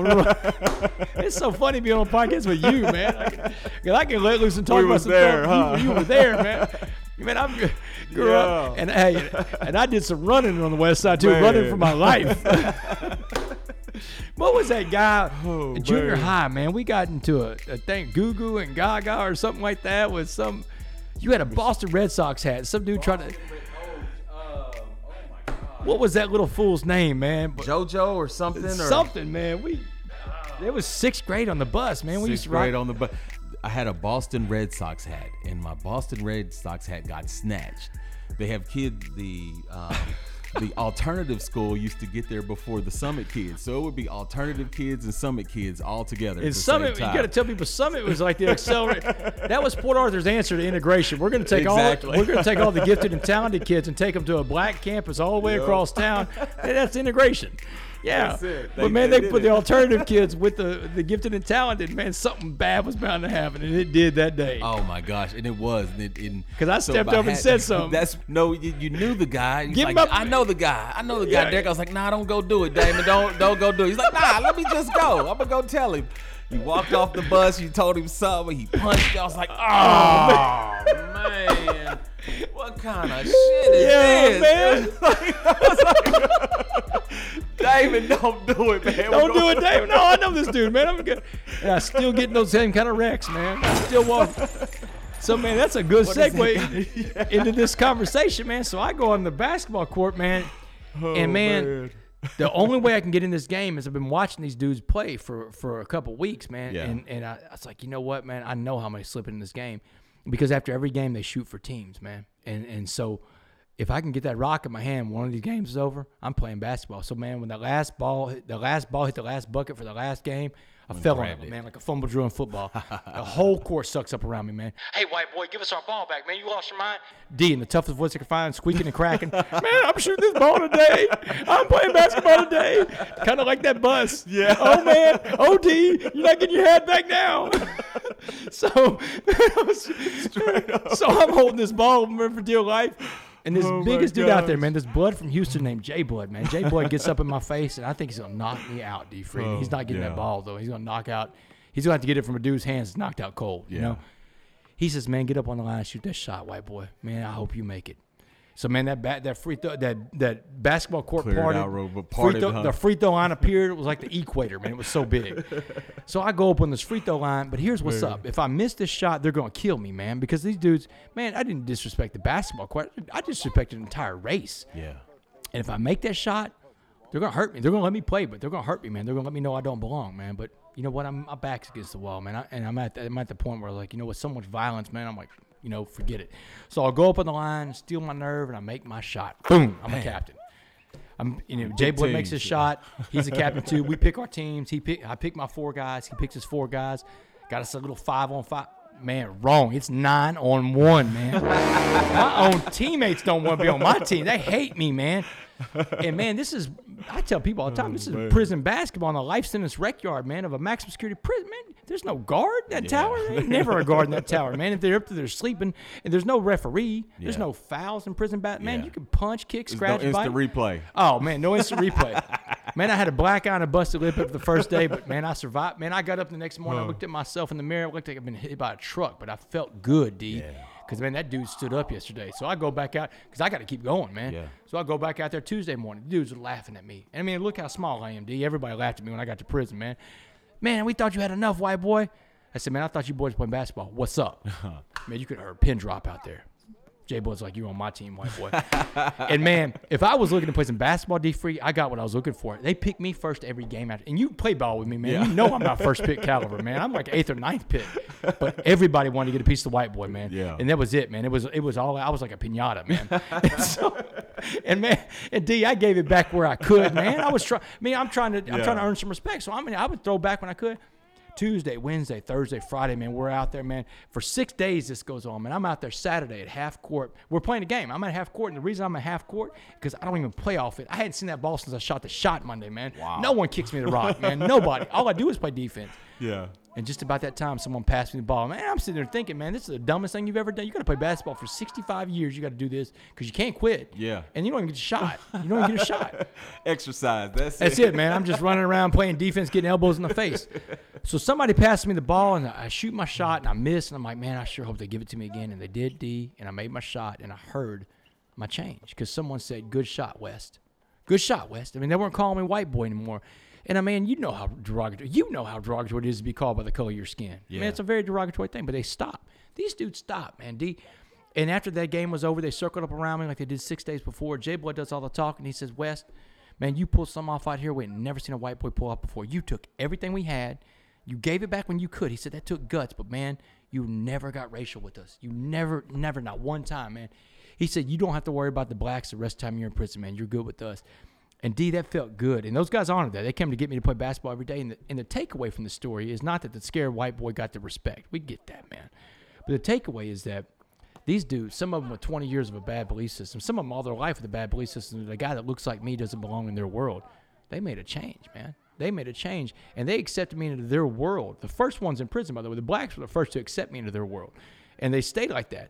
it's so funny being on a podcast with you, man. I can, I can let loose and talk We about some there, huh? You, you were there, man. Man, I grew up, Yeah. and hey, and I did some running on the west side too, Man. running for my life. What was that guy Oh, in junior man. high, man? We got into a, a thing, Goo Goo and Gaga or something like that with some. You had a Boston Red Sox hat. Some dude tried to. What was that little fool's name, man? JoJo or something or something, man. We. It was sixth grade on the bus, man. We used Sixth to ride on the bus. I had a Boston Red Sox hat, and my Boston Red Sox hat got snatched. They have kids. The um, the alternative school used to get there before the Summit kids, so it would be alternative kids and Summit kids all together. at And Summit, you got to tell people Summit was like the accelerate. that was Port Arthur's answer to integration. We're going to take Exactly. all we're going to take all the gifted and talented kids and take them to a black campus all the way across town. And that's integration. Yeah, That's it. but They- man, they they, put it. the alternative kids with the, the gifted and talented. Man, something bad was bound to happen, and it did that day. Oh my gosh, and it was. and it- I so stepped if up and said something. That's no, you, you knew the guy. He's Give like, him up- I know the guy. I know the guy. Yeah. Derek, I was like, Nah, don't go do it, Damon. Don't don't go do it. He's like, Nah, let me just go. I'm gonna go tell him. You walked off the bus. You told him something. He punched you. I was like, ah. Oh man, oh, what kind of shit is Yeah, this? man. I was like, Damon, don't do it, man. Don't do it, Dave. No, I know this dude, man. I'm good. And I still getting those same kind of wrecks, man. I still walk. So man, that's a good segue into this conversation, man. So I go on the basketball court, man, oh, and man, the only way I can get in this game is I've been watching these dudes play for for a couple weeks, man. Yeah. And and I, I was like, you know what, man, I know how many slipping in this game because after every game they shoot for teams, man. And and so if I can get that rock in my hand, one of these games is over. I'm playing basketball. So man, when the last ball, hit, the last ball hit the last bucket for the last game, I fell on grabbed it, it. man, like a fumble drill in football. the whole court sucks up around me, man. Hey, white boy, give us our ball back, man. You lost your mind. D in the toughest voice I can find, squeaking and cracking. man, I'm shooting this ball today. I'm playing basketball today. Kind of like that bus. Yeah. Oh man. Oh D, you're not getting your head back now. so, so I'm holding this ball for dear life. And this Oh biggest dude out there, man, this blood from Houston named Jay Blood, man. Jay Blood gets up in my face, and I think he's gonna knock me out, D. Freed. he's Oh, not getting yeah. that ball though. He's gonna knock out. He's gonna have to get it from a dude's hands. knocked out cold. You know. He says, "Man, get up on the line, and shoot that shot, white boy. Man, I hope you make it." So, man, that bat, that free throw, that that basketball court Cleared parted, out, Ro- but free throw, huh? the free throw line appeared. It was like the equator, man. It was so big. So I go up on this free throw line, but here's what's up. If I miss this shot, they're going to kill me, man, because these dudes, man, I didn't disrespect the basketball court. I disrespected an entire race. Yeah. And if I make that shot, they're going to hurt me. They're going to let me play, but they're going to hurt me, man. They're going to let me know I don't belong, man. But you know what? I'm, my back's against the wall, man. I, and I'm at, the, I'm at the point where, like, you know, with so much violence, man, I'm like, you know, forget it. So I'll go up on the line, steal my nerve, and I make my shot. Boom. I'm a captain. I'm, you know, Jay Boy makes his shot. He's a captain too. We pick our teams. He pick, I pick my four guys. He picks his four guys. Got us a little five on five. Man, wrong. It's nine on one, man. my own teammates don't want to be on my team. They hate me, man. And man, this is I tell people all the time, this is prison basketball in a life sentence rec yard, man, of a maximum security prison. Man, there's no guard in that tower. There ain't never a guard in that tower, man. If they're up to their sleeping and there's no referee, there's Yeah. no fouls in prison bat. Man, Yeah. you can punch, kick, There's scratch, no bite. instant replay. Oh man, no instant replay. man, I had a black eye and a busted lip up the first day, but man, I survived. Man, I got up the next morning, I looked at myself in the mirror, it looked like I'd been hit by a truck, but I felt good, D. Because man, that dude stood up yesterday. So I go back out because I got to keep going, man. Yeah. So I go back out there Tuesday morning. The dudes are laughing at me. And I mean, look how small I am, D. Everybody laughed at me when I got to prison, man. Man, we thought you had enough, white boy. I said, man, I thought you boys playing basketball. What's up? man, you could heard a pin drop out there. J Boy's like, you on my team, white boy. and man, if I was looking to play some basketball D free, I got what I was looking for. They pick me first every game after. And you play ball with me, man. Yeah. You know I'm not first pick caliber, man. I'm like eighth or ninth pick. But everybody wanted to get a piece of the white boy, man. Yeah. And that was it, man. It was it was all I was like a pinata, man. and, so, and man, and D, I gave it back where I could, man. I was trying. I mean, I'm trying to I'm trying to earn some respect. So I mean, I would throw back when I could. Tuesday, Wednesday, Thursday, Friday, man, we're out there, man. For six days, this goes on, man. I'm out there Saturday at half court. We're playing a game. I'm at half court, and the reason I'm at half court because I don't even play off it. I hadn't seen that ball since I shot the shot Monday, man. Wow. No one kicks me the rock, man. Nobody. All I do is play defense. Yeah. And just about that time, someone passed me the ball. Man, I'm sitting there thinking, man, this is the dumbest thing you've ever done. You got to play basketball for 65 years. You got to do this because you can't quit. Yeah. And you don't even get a shot. You don't even get a shot. Exercise. That's, That's it, man. I'm just running around playing defense, getting elbows in the face. So somebody passed me the ball, and I shoot my shot, and I miss, and I'm like, man, I sure hope they give it to me again. And they did, D, and I made my shot, and I heard my change because someone said, "Good shot, West. Good shot, West." I mean, they weren't calling me white boy anymore. And uh, I mean, you know how derogatory, you know how derogatory it is to be called by the color of your skin. I mean, it's a very derogatory thing, but they stop. These dudes stop, man. D. And after that game was over, they circled up around me like they did six days before. J Boy does all the talking. He says, West, man, you pulled some off out here we had never seen a white boy pull off before. You took everything we had, you gave it back when you could. He said that took guts, but man, you never got racial with us. You never, never, not one time, man. He said, you don't have to worry about the blacks the rest of the time you're in prison, man. You're good with us. And D, that felt good. And those guys honored that. They came to get me to play basketball every day. And the, and the takeaway from the story is not that the scared white boy got the respect. We get that, man. But the takeaway is that these dudes, some of them with 20 years of a bad belief system, some of them all their life with a bad belief system. The guy that looks like me doesn't belong in their world. They made a change, man. They made a change, and they accepted me into their world. The first ones in prison, by the way, the blacks were the first to accept me into their world, and they stayed like that.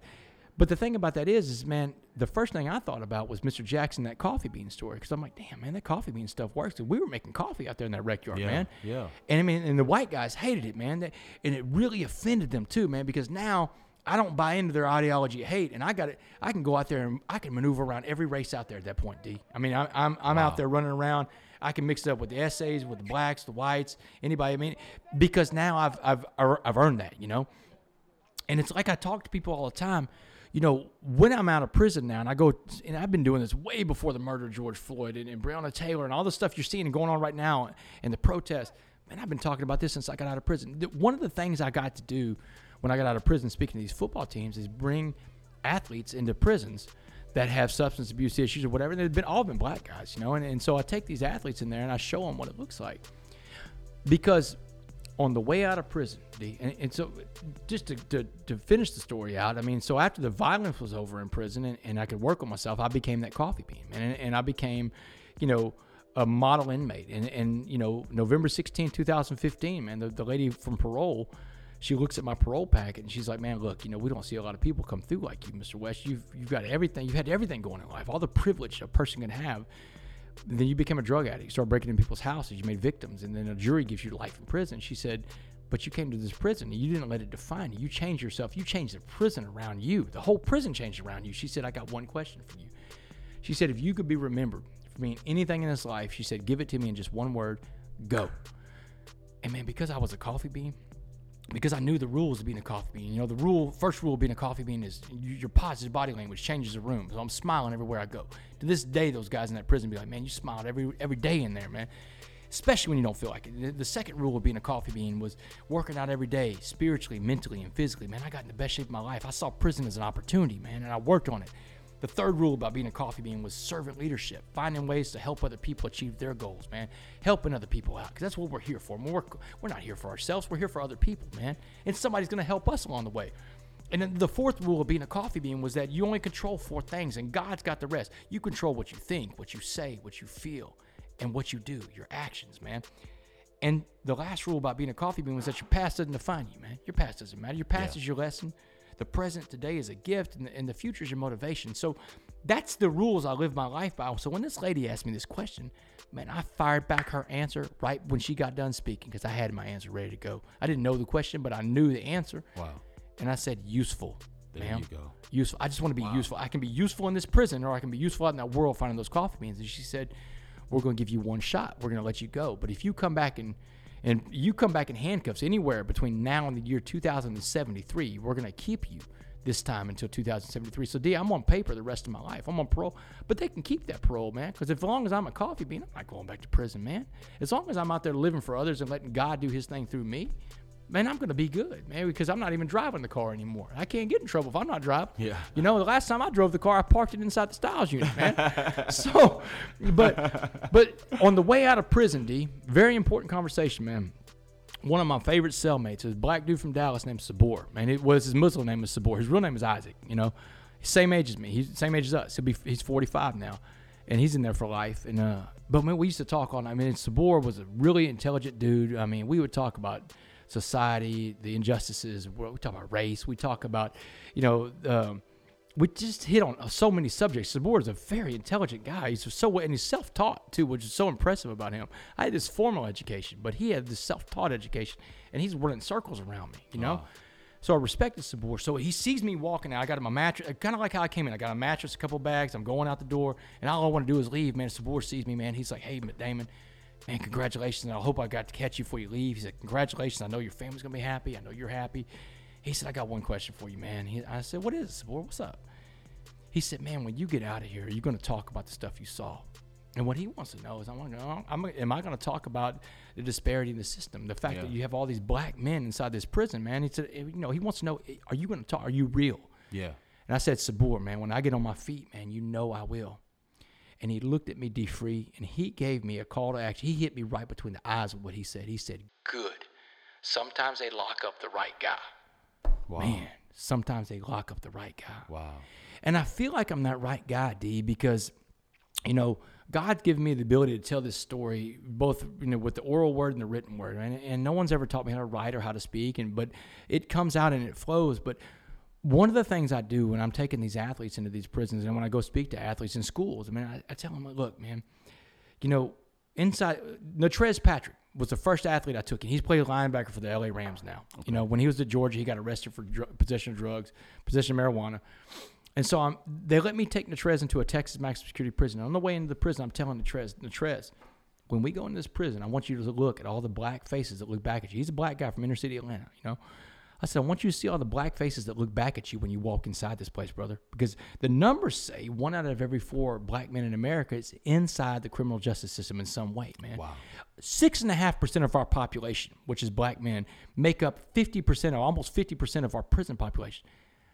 But the thing about that is, is man, the first thing I thought about was Mr. Jackson, that coffee bean story, because I'm like, damn, man, that coffee bean stuff works. We were making coffee out there in that rec yard, Yeah, man. yeah. And I mean, and the white guys hated it, man. That, and it really offended them too, man, because now I don't buy into their ideology of hate, and I got it. I can go out there and I can maneuver around every race out there at that point, D. I mean, I, I'm I'm out there running around. I can mix it up with the essays, with the blacks, the whites, anybody. I mean, because now I've I've I've earned that, you know. And it's like I talk to people all the time. You know, when I'm out of prison now, and I go, and I've been doing this way before the murder of George Floyd and, and Breonna Taylor and all the stuff you're seeing and going on right now and the protests. Man, I've been talking about this since I got out of prison. One of the things I got to do when I got out of prison, speaking to these football teams, is bring athletes into prisons that have substance abuse issues or whatever. They've been all been black guys, you know. And, and so I take these athletes in there and I show them what it looks like because on the way out of prison, and, and so just to, to, to finish the story out, I mean, so after the violence was over in prison and, and I could work on myself, I became that coffee bean, and, and I became, you know, a model inmate. And, and you know, November 16, 2015, man, the, the lady from parole she looks at my parole packet and she's like, "Man, look, you know, we don't see a lot of people come through like you, Mr. West. You've you've got everything. You've had everything going in life, all the privilege a person can have." Then you became a drug addict. You start breaking in people's houses. You made victims, and then a jury gives you life in prison. She said, "But you came to this prison, and you didn't let it define you. You changed yourself. You changed the prison around you. The whole prison changed around you." She said, "I got one question for you." She said, "If you could be remembered for being anything in this life, she said, give it to me in just one word: go." And man, because I was a coffee bean, because I knew the rules of being a coffee bean. You know, the rule, first rule of being a coffee bean is you, your positive body language changes the room. So I'm smiling everywhere I go. To this day, those guys in that prison be like, man, you smiled every every day in there, man. Especially when you don't feel like it. The second rule of being a coffee bean was working out every day, spiritually, mentally, and physically. Man, I got in the best shape of my life. I saw prison as an opportunity, man, and I worked on it. The third rule about being a coffee bean was servant leadership, finding ways to help other people achieve their goals, man. Helping other people out, because that's what we're here for. We're, we're not here for ourselves, we're here for other people, man. And somebody's going to help us along the way. And then the fourth rule of being a coffee bean was that you only control four things, and God's got the rest. You control what you think, what you say, what you feel, and what you do, your actions, man. And the last rule about being a coffee bean was that your past doesn't define you, man. Your past doesn't matter. Your past Yeah. is your lesson. The present today is a gift, and the, and the future is your motivation. So that's the rules I live my life by. So when this lady asked me this question, man, I fired back her answer right when she got done speaking because I had my answer ready to go. I didn't know the question, but I knew the answer. Wow. And I said, useful. There ma'am. you go. Useful. I just want to be useful. I can be useful in this prison or I can be useful out in that world finding those coffee beans. And she said, We're going to give you one shot. We're going to let you go. But if you come back and and you come back in handcuffs anywhere between now and the year 2073, we're going to keep you this time until 2073. So, D, I'm on paper the rest of my life. I'm on parole, but they can keep that parole, man. Because as long as I'm a coffee bean, I'm not going back to prison, man. As long as I'm out there living for others and letting God do His thing through me, man, I'm gonna be good, man, because I'm not even driving the car anymore. I can't get in trouble if I'm not driving. Yeah. You know, the last time I drove the car, I parked it inside the Stiles unit, man. so, but, but on the way out of prison, D, very important conversation, man. One of my favorite cellmates is a black dude from Dallas named Sabor. Man, it was his Muslim name was Sabor. His real name is Isaac. You know, same age as me. He's same age as us. He'll be he's 45 now, and he's in there for life. And uh, but man, we used to talk all night. I mean, Sabor was a really intelligent dude. I mean, we would talk about society, the injustices. We talk about race. We talk about, you know, um, we just hit on so many subjects. Sabor is a very intelligent guy. He's so and he's self-taught too, which is so impressive about him. I had this formal education, but he had this self-taught education, and he's running circles around me. You know. Wow. So I respected Sabor. So he sees me walking out. I got my mattress, kind of like how I came in. I got a mattress, a couple bags. I'm going out the door, and all I want to do is leave. Man, Sabor sees me, man. He's like, "Hey, Damon, man, congratulations. And I hope I got to catch you before you leave." He said, "Congratulations. I know your family's gonna be happy. I know you're happy." He said, "I got one question for you, man." He, I said, "What is it, Sabor? What's up?" He said, "Man, when you get out of here, you're you going to talk about the stuff you saw?" And what he wants to know is, I want to know, I'm, oh, am I going to talk about the disparity in the system, the fact that you have all these black men inside this prison, man? He said, you know, he wants to know, are you going to talk? Are you real? Yeah. And I said, Sabor, man, when I get on my feet, man, you know I will. And he looked at me, D Free, and he gave me a call to action. He hit me right between the eyes with what he said. He said, Good. Sometimes they lock up the right guy. Wow. Man, sometimes they lock up the right guy. Wow. And I feel like I'm that right guy, D, because, you know, God's given me the ability to tell this story both, you know, with the oral word and the written word. And, and no one's ever taught me how to write or how to speak, and but it comes out and it flows. But one of the things I do when I'm taking these athletes into these prisons and when I go speak to athletes in schools, I mean, I, I tell them, look, man, you know, inside Natrez Patrick was the first athlete I took, and he's played linebacker for the LA Rams now. You know, when he was at Georgia, he got arrested for dr- possession of drugs, possession of marijuana. And so I'm, they let me take Natrez into a Texas maximum security prison. On the way into the prison, I'm telling Natrez, Natrez, when we go into this prison, I want you to look at all the black faces that look back at you. He's a black guy from inner city Atlanta, you know. I said, I want you to see all the black faces that look back at you when you walk inside this place, brother. Because the numbers say one out of every four black men in America is inside the criminal justice system in some way, man. Wow. Six and a half percent of our population, which is black men, make up 50% or almost 50% of our prison population.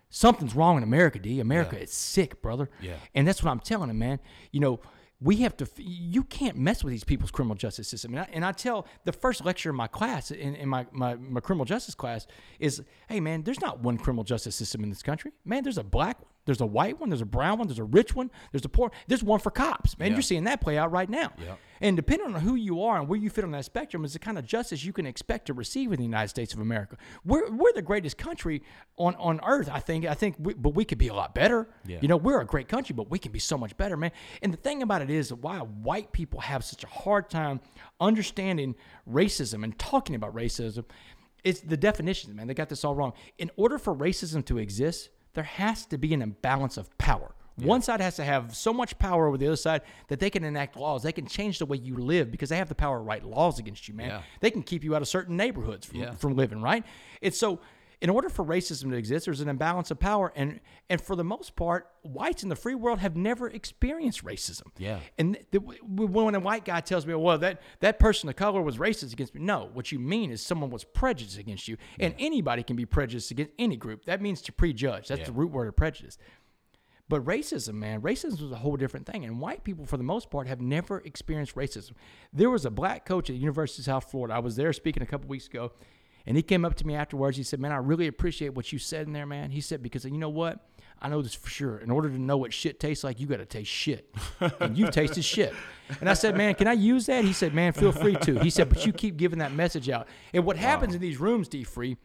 Something's wrong in America, D. America Yeah. is sick, brother. Yeah. And that's what I'm telling him, man. You know, we have to, you can't mess with these people's criminal justice system. And I, and I tell the first lecture in my class, in, in my, my, my criminal justice class, is hey, man, there's not one criminal justice system in this country. Man, there's a black one, There's a white one, there's a brown one, there's a rich one, there's a poor. There's one for cops, man. Yeah. You're seeing that play out right now. Yep. And depending on who you are and where you fit on that spectrum is the kind of justice you can expect to receive in the United States of America. We're, we're the greatest country on, on earth, I think. I think, we, but we could be a lot better. Yeah. You know, we're a great country, but we can be so much better, man. And the thing about it is why white people have such a hard time understanding racism and talking about racism. It's the definitions, man. They got this all wrong. In order for racism to exist, there has to be an imbalance of power. One side has to have so much power over the other side that they can enact laws. They can change the way you live because they have the power to write laws against you, man. Yeah. They can keep you out of certain neighborhoods from, Yeah. from living, right? It's so in order for racism to exist, there's an imbalance of power, and and for the most part, whites in the free world have never experienced racism. Yeah. And the, when a white guy tells me, "Well, that that person of color was racist against me," no, what you mean is someone was prejudiced against you, and anybody can be prejudiced against any group. That means to prejudge. That's Yeah. the root word of prejudice. But racism, man, racism is a whole different thing. And white people, for the most part, have never experienced racism. There was a black coach at the University of South Florida. I was there speaking a couple weeks ago, and he came up to me afterwards. He said, Man, I really appreciate what you said in there, man. He said, Because you know what? I know this for sure. In order to know what shit tastes like, you got to taste shit. and you've tasted shit. And I said, Man, can I use that? He said, Man, feel free to. He said, But you keep giving that message out. And what happens in these rooms, D Free,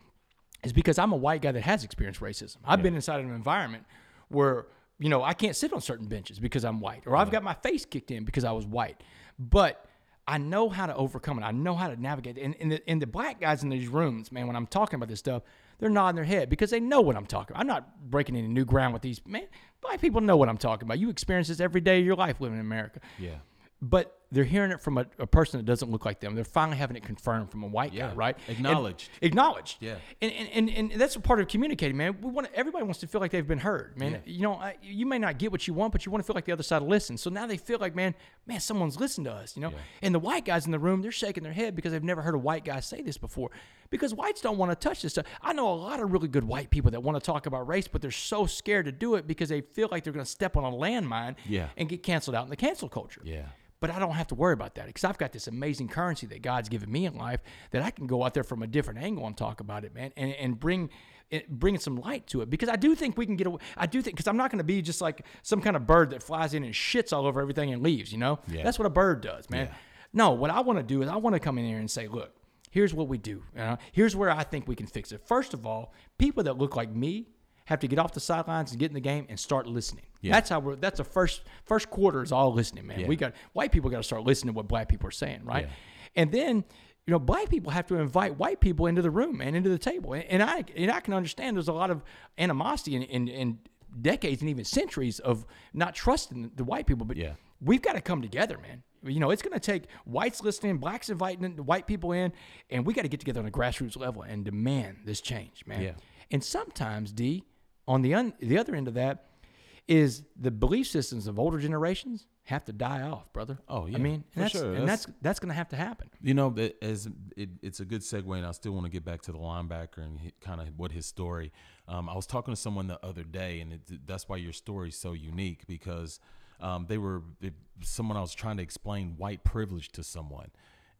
is because I'm a white guy that has experienced racism. I've been inside an environment where, you know, I can't sit on certain benches because I'm white, or I've got my face kicked in because I was white. But I know how to overcome it. I know how to navigate. And, and, the, and the black guys in these rooms, man, when I'm talking about this stuff, they're nodding their head because they know what I'm talking about. I'm not breaking any new ground with these, man. Black people know what I'm talking about. You experience this every day of your life living in America Yeah. but they're hearing it from a, a person that doesn't look like them. They're finally having it confirmed from a white Yeah. guy, right? And- Acknowledged. acknowledged. Yeah. And, and, and, and that's a part of communicating, man. We want everybody wants to feel like they've been heard, man. Yeah. You know, I, you may not get what you want, but you want to feel like the other side listens. So now they feel like, man, man, someone's listened to us, you know. Yeah. And the white guys in the room, they're shaking their head because they've never heard a white guy say this before. Because whites don't want to touch this stuff. I know a lot of really good white people that want to talk about race, but they're so scared to do it because they feel like they're going to step on a landmine Yeah. and get canceled out in the cancel culture. Yeah. But I don't have to worry about that because I've got this amazing currency that God's given me in life that I can go out there from a different angle and talk about it, man, and, and bring it, bring some light to it because I do think we can get away. I do think because I'm not going to be just like some kind of bird that flies in and shits all over everything and leaves. You know, Yeah. that's what a bird does, man. Yeah. No, what I want to do is I want to come in here and say, look, here's what we do. You know? Here's where I think we can fix it. First of all, people that look like me have to get off the sidelines and get in the game and start listening. Yeah. That's how we're. That's the first first quarter is all listening, man. Yeah. We got white people got to start listening to what black people are saying, right? Yeah. And then you know, black people have to invite white people into the room and into the table. And, and I and I can understand there's a lot of animosity and in, in, decades and even centuries of not trusting the white people. But Yeah. we've got to come together, man. You know, it's going to take whites listening, blacks inviting white people in, and we got to get together on a grassroots level and demand this change, man. Yeah. And sometimes, D, on the un, the other end of that, is the belief systems of older generations have to die off, brother. Oh, yeah, I mean, and that's, sure. and That's- that's that's going to have to happen. You know, that as it, it's a good segue, and I still want to get back to the linebacker and kind of what his story. Um, I was talking to someone the other day, and it, that's why your story is so unique because um, they were it, someone I was trying to explain white privilege to someone,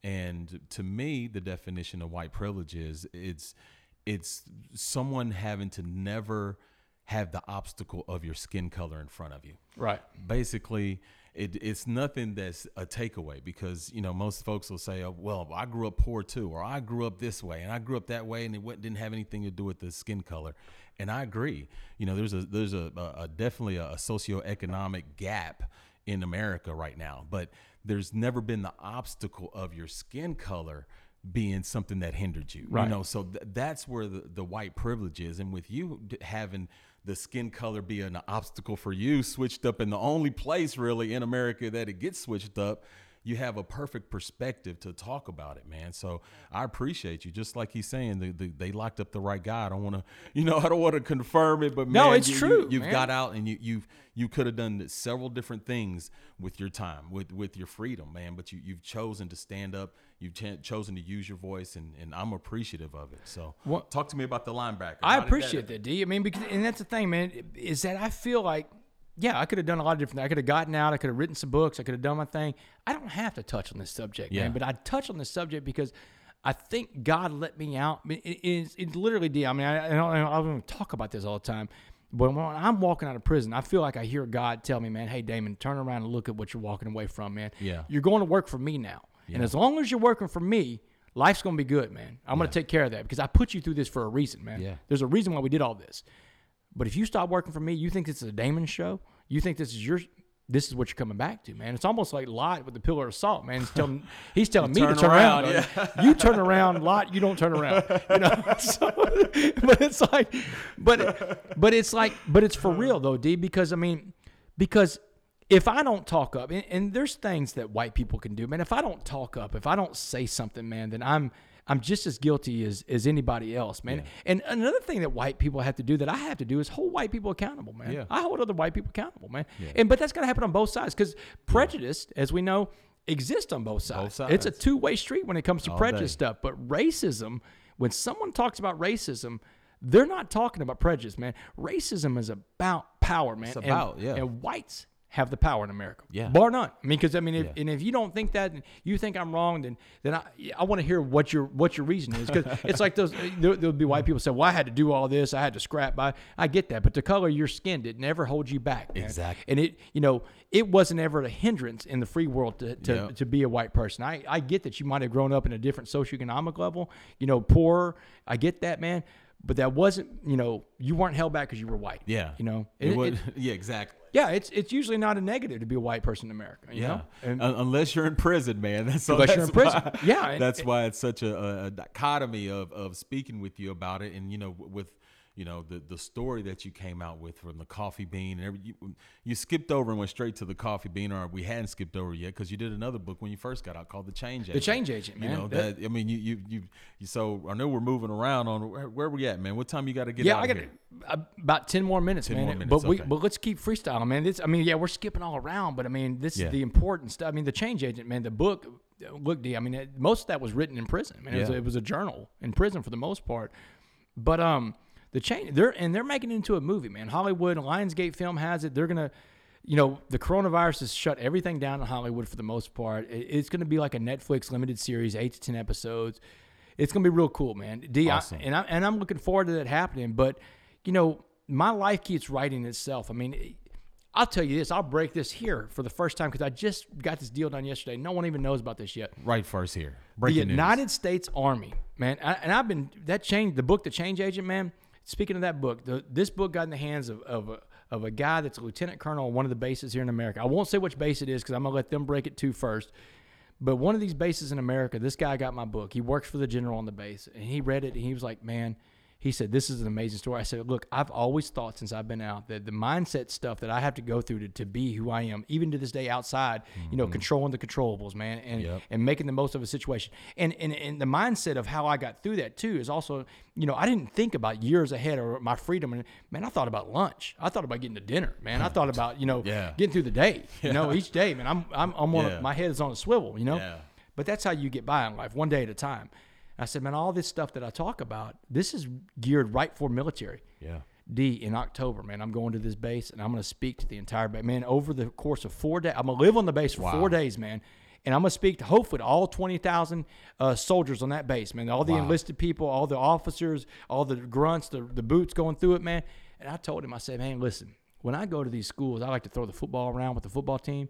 and to me, the definition of white privilege is it's it's someone having to never have the obstacle of your skin color in front of you. Right. basically it, it's nothing that's a takeaway because you know most folks will say oh, well i grew up poor too or i grew up this way and i grew up that way and it went, didn't have anything to do with the skin color. And i agree. You know there's a there's a, a, a definitely a, a socioeconomic gap in america right now but there's never been the obstacle of your skin color being something that hindered you. Right. you know so th- that's where the, the white privilege is. And with you having the skin color be an obstacle for you switched up in the only place really in america that it gets switched up you have a perfect perspective to talk about it man. So i appreciate you. Just like he's saying the, the, they locked up the right guy. I don't want to you know i don't want to confirm it but No, man, it's you, true, you, have got out and you you've you could have done several different things with your time with with your freedom man but you you've chosen to stand up. You've ch- chosen to use your voice and and i'm appreciative of it. So What- talk to me about the linebacker. I How appreciate that, D. I mean, because and that's the thing, man, is that I feel like, yeah, I could have done a lot of different things. I could have gotten out. I could have written some books. I could have done my thing. I don't have to touch on this subject, Yeah. man. But I touch on this subject because I think God let me out. It, it's, it's literally, D. I mean, I, I don't, I don't even talk about this all the time. But when I'm walking out of prison, I feel like I hear God tell me, man, hey, Damon, turn around and look at what you're walking away from, man. Yeah. You're going to work for me now. And as long as you're working for me, life's going to be good, man. I'm going to take care of that because I put you through this for a reason, man. Yeah. There's a reason why we did all this. But if you stop working for me, you think this is a Damon show? You think this is your this is what you're coming back to, man. It's almost like Lot with the pillar of salt, man. He's telling he's telling me to turn around. around, You turn around, Lot. You don't turn around. You know. So, but it's like, but but it's like, but it's for real though, D. Because I mean, because if I don't talk up, and, and there's things that white people can do, man. If I don't talk up, if I don't say something, man, then I'm I'm just as guilty as as anybody else, man. And another thing that white people have to do that I have to do is hold white people accountable, man. Yeah. I hold other white people accountable, man. And but that's gonna happen on both sides because prejudice, as we know, exists on both sides. It's a two way street when it comes to prejudice day. stuff. But racism, when someone talks about racism, they're not talking about prejudice, man. Racism is about power, man. It's about, yeah. And whites have the power in America, Yeah. bar none. I mean, because I mean, if, Yeah. and if you don't think that, and you think I'm wrong, then then I I want to hear what your what your reason is, because it's like those there, there'll be white people say, well, I had to do all this, I had to scrap by. I get that, but the color of your skin did never hold you back, man. Exactly. And it, you know, it wasn't ever a hindrance in the free world to to, Yep. to be a white person. I I get that you might have grown up in a different socioeconomic level, you know, poorer. I get that, man. But that wasn't, you know, you weren't held back because you were white. Yeah. You know, It It- would- it- yeah, exactly. yeah, it's it's usually not a negative to be a white person in America. You Yeah, know, and Un- unless you're in prison, man. That's Unless you're in prison. why- Yeah, and- that's why it's such a, a, a dichotomy of of speaking with you about it, and you know, with you know the the story that you came out with from the coffee bean and every, you, you skipped over and went straight to the coffee bean, or we hadn't skipped over yet because you did another book when you first got out called The Change Agent. The change Agent, You man. know That- that, I mean, you, you you you so I know we're moving around on where, where we at, man. What time you got to get yeah, I got about ten more minutes, 10 man. more minutes, but we but let's keep freestyling, man. This, I mean, yeah, we're skipping all around, but I mean, this Yeah. is the important stuff. I mean, the Change Agent, man. The book, look, D. I mean, it, most of that was written in prison. I mean, it, was it was a journal in prison for the most part. But um, the change they're and they're making it into a movie, man. Hollywood, Lionsgate Film has it. They're gonna. You know, the coronavirus has shut everything down in Hollywood for the most part. It- It's going to be like a Netflix limited series, eight to ten episodes. It's going to be real cool, man. D, I- Awesome. and I and I'm looking forward to that happening. But you know, my life keeps writing itself. I mean, I'll tell you this. I'll break this here for the first time because I just got this deal done yesterday. No one even knows about this yet. Right first here. The Breaking news. United States Army, man, I, and I've been that change the book, The Change Agent, man. Speaking of that book, the, this book got in the hands of of a, of a guy that's a lieutenant colonel on one of the bases here in America. I won't say which base it is because I'm gonna let them break it to first. But one of these bases in America, this guy got my book. He works for the general on the base, and he read it, and he was like, "Man." He said, "This is an amazing story." I said, "Look, I've always thought since I've been out that the mindset stuff that I have to go through to, to be who I am, even to this day outside, you know, mm-hmm. controlling the controllables, man, and Yep. and making the most of a situation. And, and and the mindset of how I got through that too is also, you know, I didn't think about years ahead or my freedom. And man, I thought about lunch. I thought about getting to dinner. Man, I thought about you know Yeah. getting through the day. You know, each day, man. I'm I'm, I'm on Yeah. a, my head is on a swivel. You know. Yeah. But that's how you get by in life, one day at a time. I said, man, all this stuff that I talk about, this is geared right for military. Yeah. D in October, man. I'm going to this base and I'm going to speak to the entire base. Man, over the course of four days, I'm going to live on the base for Wow. four days, man. And I'm going to speak to hopefully to all 20,000 uh, soldiers on that base, man. All the Wow. enlisted people, all the officers, all the grunts, the, the boots going through it, man. And I told him, I said, man, listen, when I go to these schools, I like to throw the football around with the football team.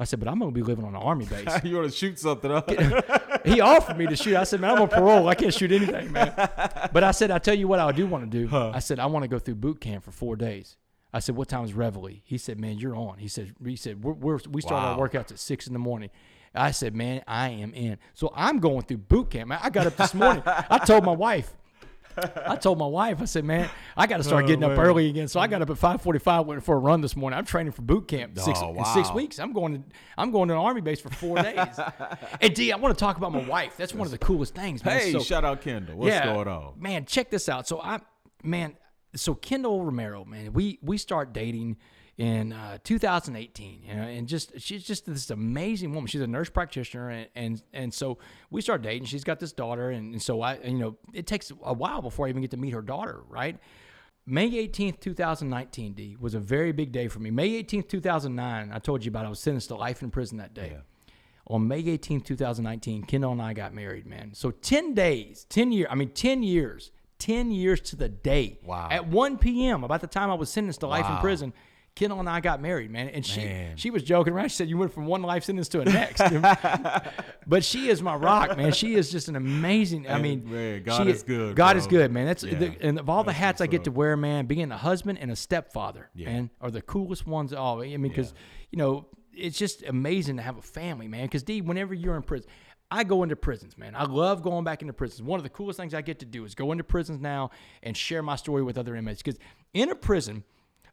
I said, but I'm going to be living on an army base you want to shoot something up? he offered me to shoot. I said, man, I'm on parole. I can't shoot anything, man. But I said, I tell you what, I do want to do. I said, I want to go through boot camp for four days. I said, what time is Reveille? He said, man, you're on. He said, he said, we're, we're, we start Wow. our workouts at six in the morning. I said, man, I am in. So I'm going through boot camp. I got up this morning. I told my wife. I told my wife, I said, "Man, I got to start oh, getting up early again." So I got up at 5:45, went for a run this morning. I'm training for boot camp six, Oh, in six weeks. I'm going to I'm going to an army base for four days. and D, I want to talk about my wife. That's one of the coolest things. Man. hey, So- shout out Kendall. What's going on? Man, check this out. So I, man, so Kendall Romero, man, we we start dating in uh, 2018, you know, and just she's just this amazing woman. She's a nurse practitioner, and and, and so we start dating. She's got this daughter, and, and so I, and, you know, it takes a while before I even get to meet her daughter, right? May 18th, 2019, D, was a very big day for me. May 18th, 2009, I told you about I was sentenced to life in prison that day. On May 18th, 2019, Kendall and I got married, man. So 10 days, 10 years, I mean, 10 years, 10 years to the day. Wow. At 1 p.m., about the time I was sentenced to life in prison, Kendall and I got married, man. And she Man. she was joking around. She said, You went from one life sentence to a next. but she is my rock, man. She is just an amazing. I mean, man, God she- is good, God bro. is good, man. That's Yeah. the, and of all the hats I get to wear, man, being a husband and a stepfather, Yeah. man, are the coolest ones. All I mean, because you know, it's just amazing to have a family, man. Because D, whenever you're in prison. I go into prisons, man. I love going back into prisons. One of the coolest things I get to do is go into prisons now and share my story with other inmates. Because in a prison,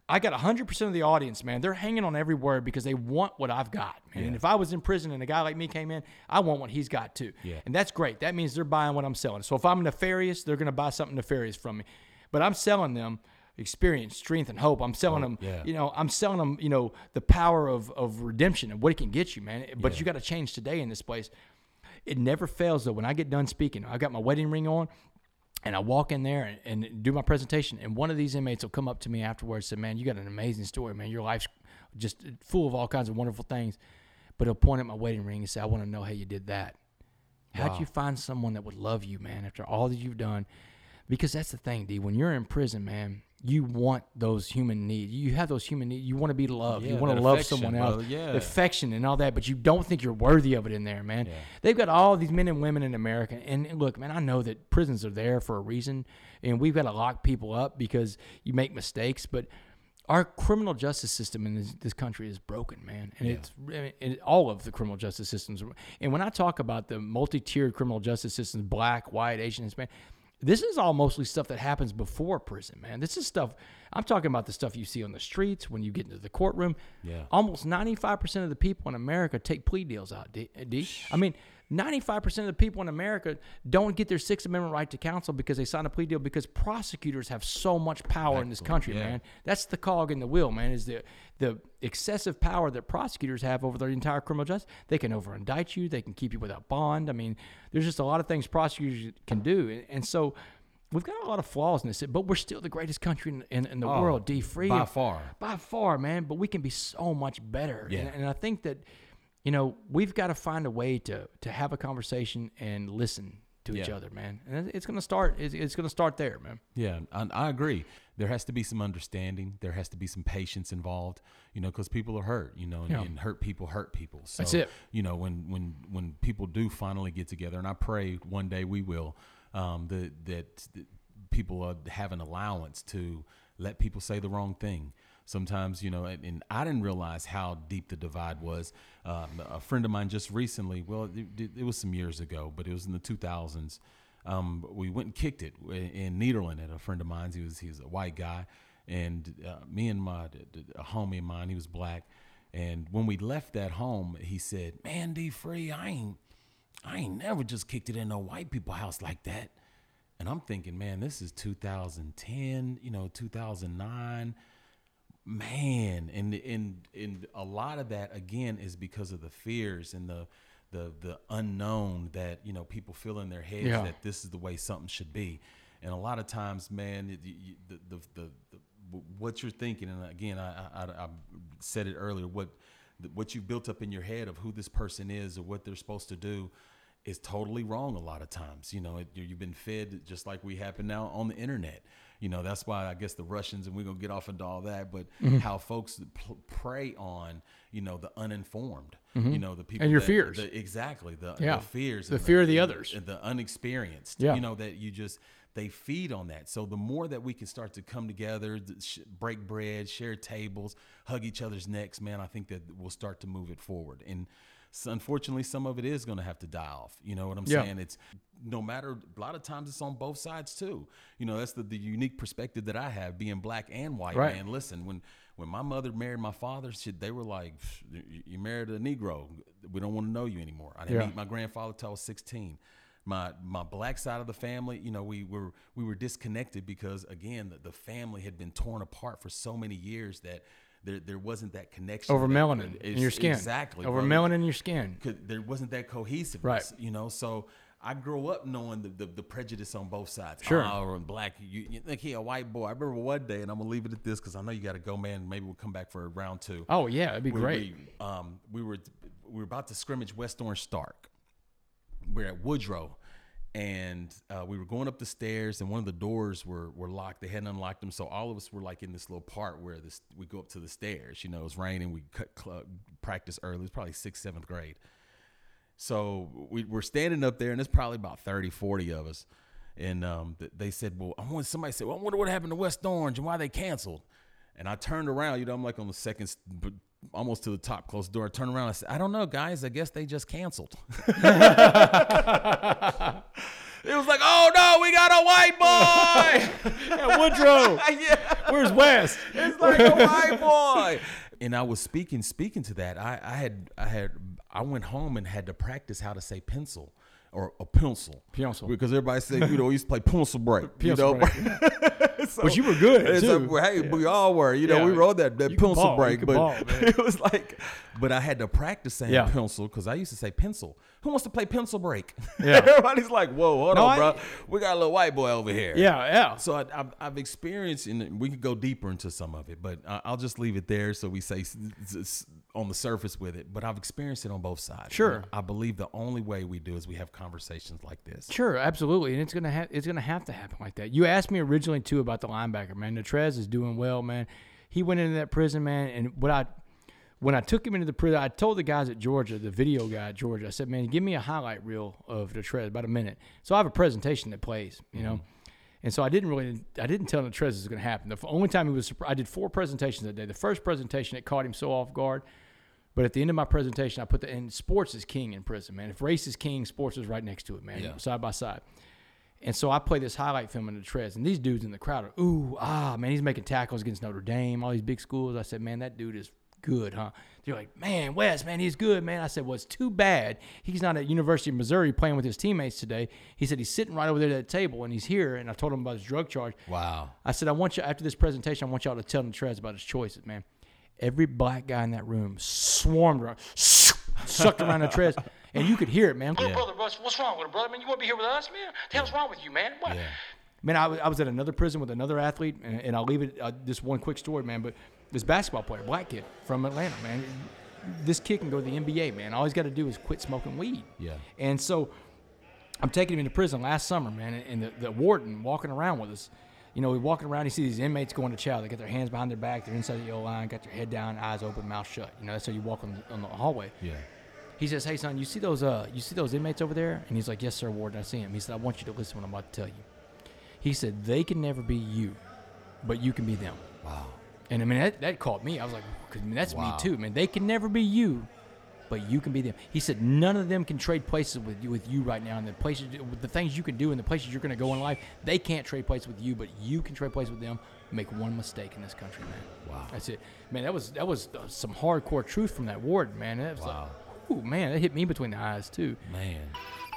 I got 100% of the audience, man. They're hanging on every word because they want what I've got, man. And if I was in prison and a guy like me came in, I want what he's got too. Yeah. And that's great. That means they're buying what I'm selling. So if I'm nefarious, they're going to buy something nefarious from me. But I'm selling them experience, strength, and hope. I'm selling them, yeah. you know, I'm selling them, you know, the power of, of redemption and what it can get you, man. But you got to change today in this place. It never fails though. When I get done speaking, I've got my wedding ring on, and I walk in there and, and do my presentation, and one of these inmates will come up to me afterwards and say, "Man, you got an amazing story, man. Your life's just full of all kinds of wonderful things." But he'll point at my wedding ring and say, "I want to know how you did that. How'd you find someone that would love you, man, after all that you've done?" Because that's the thing, D. When you're in prison, man, you want those human needs. You have those human needs. You want to be loved. you want to love someone else. brother. Yeah. Affection and all that, but you don't think you're worthy of it in there, man. They've got all these men and women in America. And look, man, I know that prisons are there for a reason, and we've got to lock people up because you make mistakes, but our criminal justice system in this, this country is broken, man, and it's I mean, and all of the criminal justice systems. And when I talk about the multi-tiered criminal justice systems, black, white, Asian, Hispanic, this is all mostly stuff that happens before prison, man. This is stuff I'm talking about the stuff you see on the streets when you get into the courtroom. Yeah. Almost 95% of the people in America take plea deals out. D. D. I mean, 95% of the people in America don't get their Sixth Amendment right to counsel because they sign a plea deal because prosecutors have so much power in this country, yeah. man. That's the cog in the wheel, man. Is the the excessive power that prosecutors have over their entire criminal justice. They can over indict you. They can keep you without bond. I mean, there's just a lot of things prosecutors can do, and, and so. We've got a lot of flaws in this, but we're still the greatest country in, in, in the Oh, world. D free by far. by far, man. But we can be so much better. Yeah. And, and I think that, you know, we've got to find a way to to have a conversation and listen to each other, man. And it's gonna start. It's, it's gonna start there, man. Yeah, I, I agree. There has to be some understanding. There has to be some patience involved. You know, because people are hurt. You know, and, Yeah. and hurt people hurt people. So, That's it. You know, when when when people do finally get together, and I pray one day we will. Um, that that people have an allowance to let people say the wrong thing. Sometimes, you know, and, and I didn't realize how deep the divide was. Um, a friend of mine just recently, well, it, it was some years ago, but it was in the 2000s um, we went and kicked it in Nederland at a friend of mine's. He was he was a white guy, and uh, me and my a homie of mine, he was black. And when we left that home, he said, "Man, D Free, I ain't I ain't never just kicked it in no white people house like that." And I'm thinking, man, this is 2010, you know, 2009 man and and and a lot of that again is because of the fears and the the the unknown that you know people feel in their heads Yeah. that this is the way something should be and a lot of times man it, you, the, the, the, the what you're thinking and again I, I I I said it earlier what what you built up in your head of who this person is or what they're supposed to do is totally wrong a lot of times. You know, it, you've been fed just like we happen now on the internet. You know, that's why I guess the Russians, and we're going to get off into all that, but Mm-hmm. how folks pl- prey on, you know, the uninformed, you know, the people. Mm-hmm. And your that- fears. the- exactly. The, Yeah. the fears. The fear of the others. And the unexperienced. Yeah. You know, that you just, they feed on that. So the more that we can start to come together, sh- break bread, share tables, hug each other's necks, man, I think that we'll start to move it forward. And so unfortunately, some of it is going to have to die off. You know what I'm Yeah. saying? It's no matter, a lot of times it's on both sides too. You know, that's the, the unique perspective that I have being black and white, Right. man. Listen, when, when my mother married my father, shit, they were like, "You- married a Negro. We don't want to know you anymore. I didn't Yeah. meet my grandfather till I was 16 my my black side of the family you know we were we were disconnected because again the, the family had been torn apart for so many years that there there wasn't that connection Over melanin in your skin. exactly Over brother. melanin in your skin. there wasn't that cohesiveness Right. you know so I grew up knowing the, the, the prejudice on both sides. Sure. Oh, black, you, you think he a white boy. I remember one day, and I'm gonna leave it at this because I know you got to go, man. Maybe we'll come back for round two Oh yeah, it'd be we, great. We, um, we were we were about to scrimmage West Orange Stark. We're at Woodrow, and uh, we were going up the stairs, and one of the doors were were locked. They hadn't unlocked them, so all of us were like in this little part where this we go up to the stairs. You know, it was raining. We cut cl- practice early. It was probably sixth, seventh grade. So we were standing up there, and there's probably about 30, 40 of us. And um, they said, "Well, I wonder." Somebody said, "Well, I wonder what happened to West Orange and why they canceled." And I turned around. You know, I'm like on the second, almost to the top, closed door. I turned around. I said, "I don't know, guys. I guess they just canceled." it was like, "Oh no, we got a white boy." Yeah, Woodrow. yeah. Where's West? It's like a white boy. And I was speaking, speaking to that. I, I had, I had, I went home and had to practice how to say pencil or a pencil. Pencil. Because everybody said, you know, we used to play pencil break. you Pencil know? break. So- But you were good, too. well, hey, we all were. You know, Yeah. we rode that, that pencil ball, break. But ball, it was like, but I had to practice saying Yeah. pencil because I used to say pencil. Who wants to play pencil break? Yeah. Everybody's like, whoa, hold No, on, I- bro. We got a little white boy over here. Yeah, yeah. So I, I've, I've experienced, and we could go deeper into some of it, but I'll just leave it there. So we say on the surface with it, but I've experienced it on both sides. Sure. I believe the only way we do is we have conversations like this. Sure, absolutely, and it's gonna have it's gonna have to happen like that. You asked me originally too about the linebacker, man. Natrez is doing well, man. He went into that prison, man, and what I when I took him into the prison, I told the guys at Georgia, the video guy at Georgia, I said, man, give me a highlight reel of Natrez, about a minute. So I have a presentation that plays, you know. Mm-hmm. And so I didn't really, I didn't tell Natrez this was going to happen. The only time he was, I did four presentations that day. The first presentation, it caught him so off guard. But at the end of my presentation, I put the and sports is king in prison, man. If race is king, sports is right next to it, man, Yeah. side by side. And so I play this highlight film in Natrez, and these dudes in the crowd are, ooh, ah, man, he's making tackles against Notre Dame, all these big schools. I said, man, that dude is good, huh? They're like, man, Wes, man, he's good, man. I said, well, it's too bad he's not at University of Missouri playing with his teammates today. He said he's sitting right over there at that table, and he's here. And I told him about his drug charge. Wow. I said, I want you after this presentation, I want y'all to tell Natrez about his choices, man. Every black guy in that room swarmed around, sucked around Natrez, and you could hear it, man. Little brother, Russ, what's wrong with him, brother? Man, you want to be here with us, man? The hell's wrong with you, man? What? Yeah. Man, I was, I was at another prison with another athlete, and, and I'll leave it uh, this one quick story, man. But this basketball player, black kid from Atlanta, man, this kid can go to the NBA, man. All he's got to do is quit smoking weed. Yeah. And so I'm taking him into prison last summer, man, and the, the warden walking around with us. You know, we walking around, you see these inmates going to chow. They got their hands behind their back, they're inside the yellow line, got their head down, eyes open, mouth shut. You know, that's how you walk on the, on the hallway. Yeah. He says, "Hey, son, you see those uh, you see those inmates over there?" And he's like, "Yes, sir, warden. I see him." He said, "I want you to listen to what I'm about to tell you." He said, "They can never be you, but you can be them." Wow. And I mean, that, that caught me. I was like, because I mean, that's Wow. me too, man. They can never be you, but you can be them. He said, none of them can trade places with you, with you right now. And the places, with the things you can do and the places you're going to go in life, they can't trade places with you, but you can trade places with them. Make one mistake in this country, man. Wow. That's it, man. That was that was uh, some hardcore truth from that ward, man. That was Wow. like, ooh, man, that hit me between the eyes too. Man.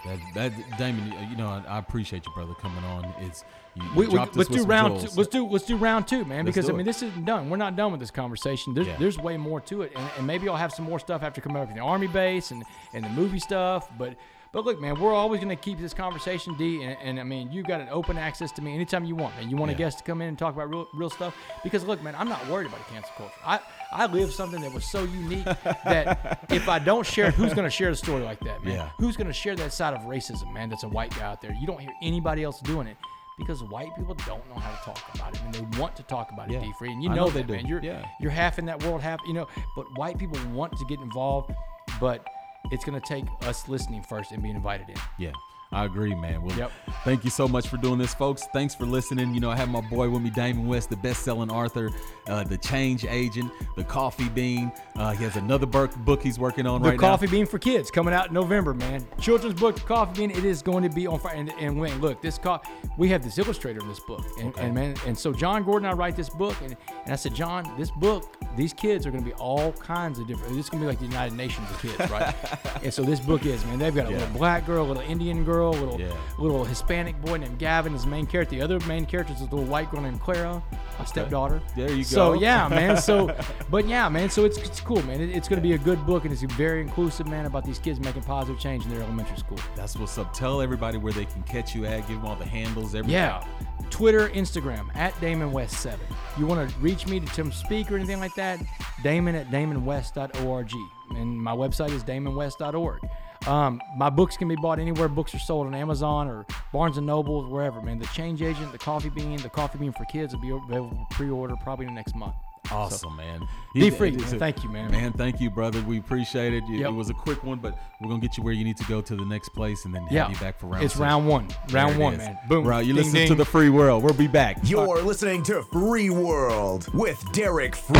That, that Damon, you know, I, I appreciate you, brother, coming on. It's you, you We, we, let's with do round. Two, let's do let's do round two, man. Let's Because I mean, this isn't done. We're not done with this conversation. There's Yeah. there's way more to it, and, and maybe I'll have some more stuff after coming up with the army base and and the movie stuff. But but look, man, we're always gonna keep this conversation D, and, and I mean, you got an open access to me anytime you want, man. You want a guest to come in and talk about real real stuff? Because look, man, I'm not worried about a cancel culture. I I live something that was so unique that if I don't share it, who's gonna share the story like that, man? Yeah. Who's gonna share that side of racism, man? That's a white guy out there. You don't hear anybody else doing it because white people don't know how to talk about it, and they want to talk about it, Yeah. D free, and you know, know they that, do. man. You're Yeah. you're half in that world, half you know. But white people want to get involved, but it's gonna take us listening first and being invited in. Yeah, I agree, man. Well, Yep. thank you so much for doing this, folks. Thanks for listening. You know, I have my boy with me, Damon West, the best-selling author, uh, the change agent, the coffee bean. Uh, he has another book, book he's working on right now. The right Coffee Bean for Kids coming out in November, man. Children's book, The Coffee Bean. It is going to be on fire. And, and when look, this co- we have this illustrator in this book, and, Okay. and man, and so Jon Gordon, and I write this book, and, and I said, John, this book, these kids are going to be all kinds of different. This is going to be like the United Nations of kids, right? and so this book is, man. They've got a Yeah. little black girl, a little Indian girl, a little Yeah. little Hispanic boy named Gavin is the main character. The other main character is a little white girl named Clara, my stepdaughter. There you go. So yeah, man. So, but yeah, man. So it's, it's cool, man. It, it's going to be a good book, and it's very inclusive, man, about these kids making positive change in their elementary school. That's what's up. Tell everybody where they can catch you at. Give them all the handles, everything. Yeah. Twitter, Instagram, at Damon West 7. You want to reach me to Tim speak or anything like that? Damon at damonwest.org. And my website is damonwest.org. Um, my books can be bought anywhere books are sold on Amazon or Barnes and Noble, wherever, man. The Change Agent, the Coffee Bean, the Coffee Bean for Kids will be available for pre-order probably the next month. Awesome, man. Be free, man. Thank you, man. Man, thank you, brother. We appreciate it. It, Yep. it was a quick one, but we're gonna get you where you need to go to the next place, and then have Yeah, you back for round. it's six. round one. Round it one, is. man. Boom. Right, you Ding, listen to the free world. We'll be back. You're listening to Free World with Derek Free.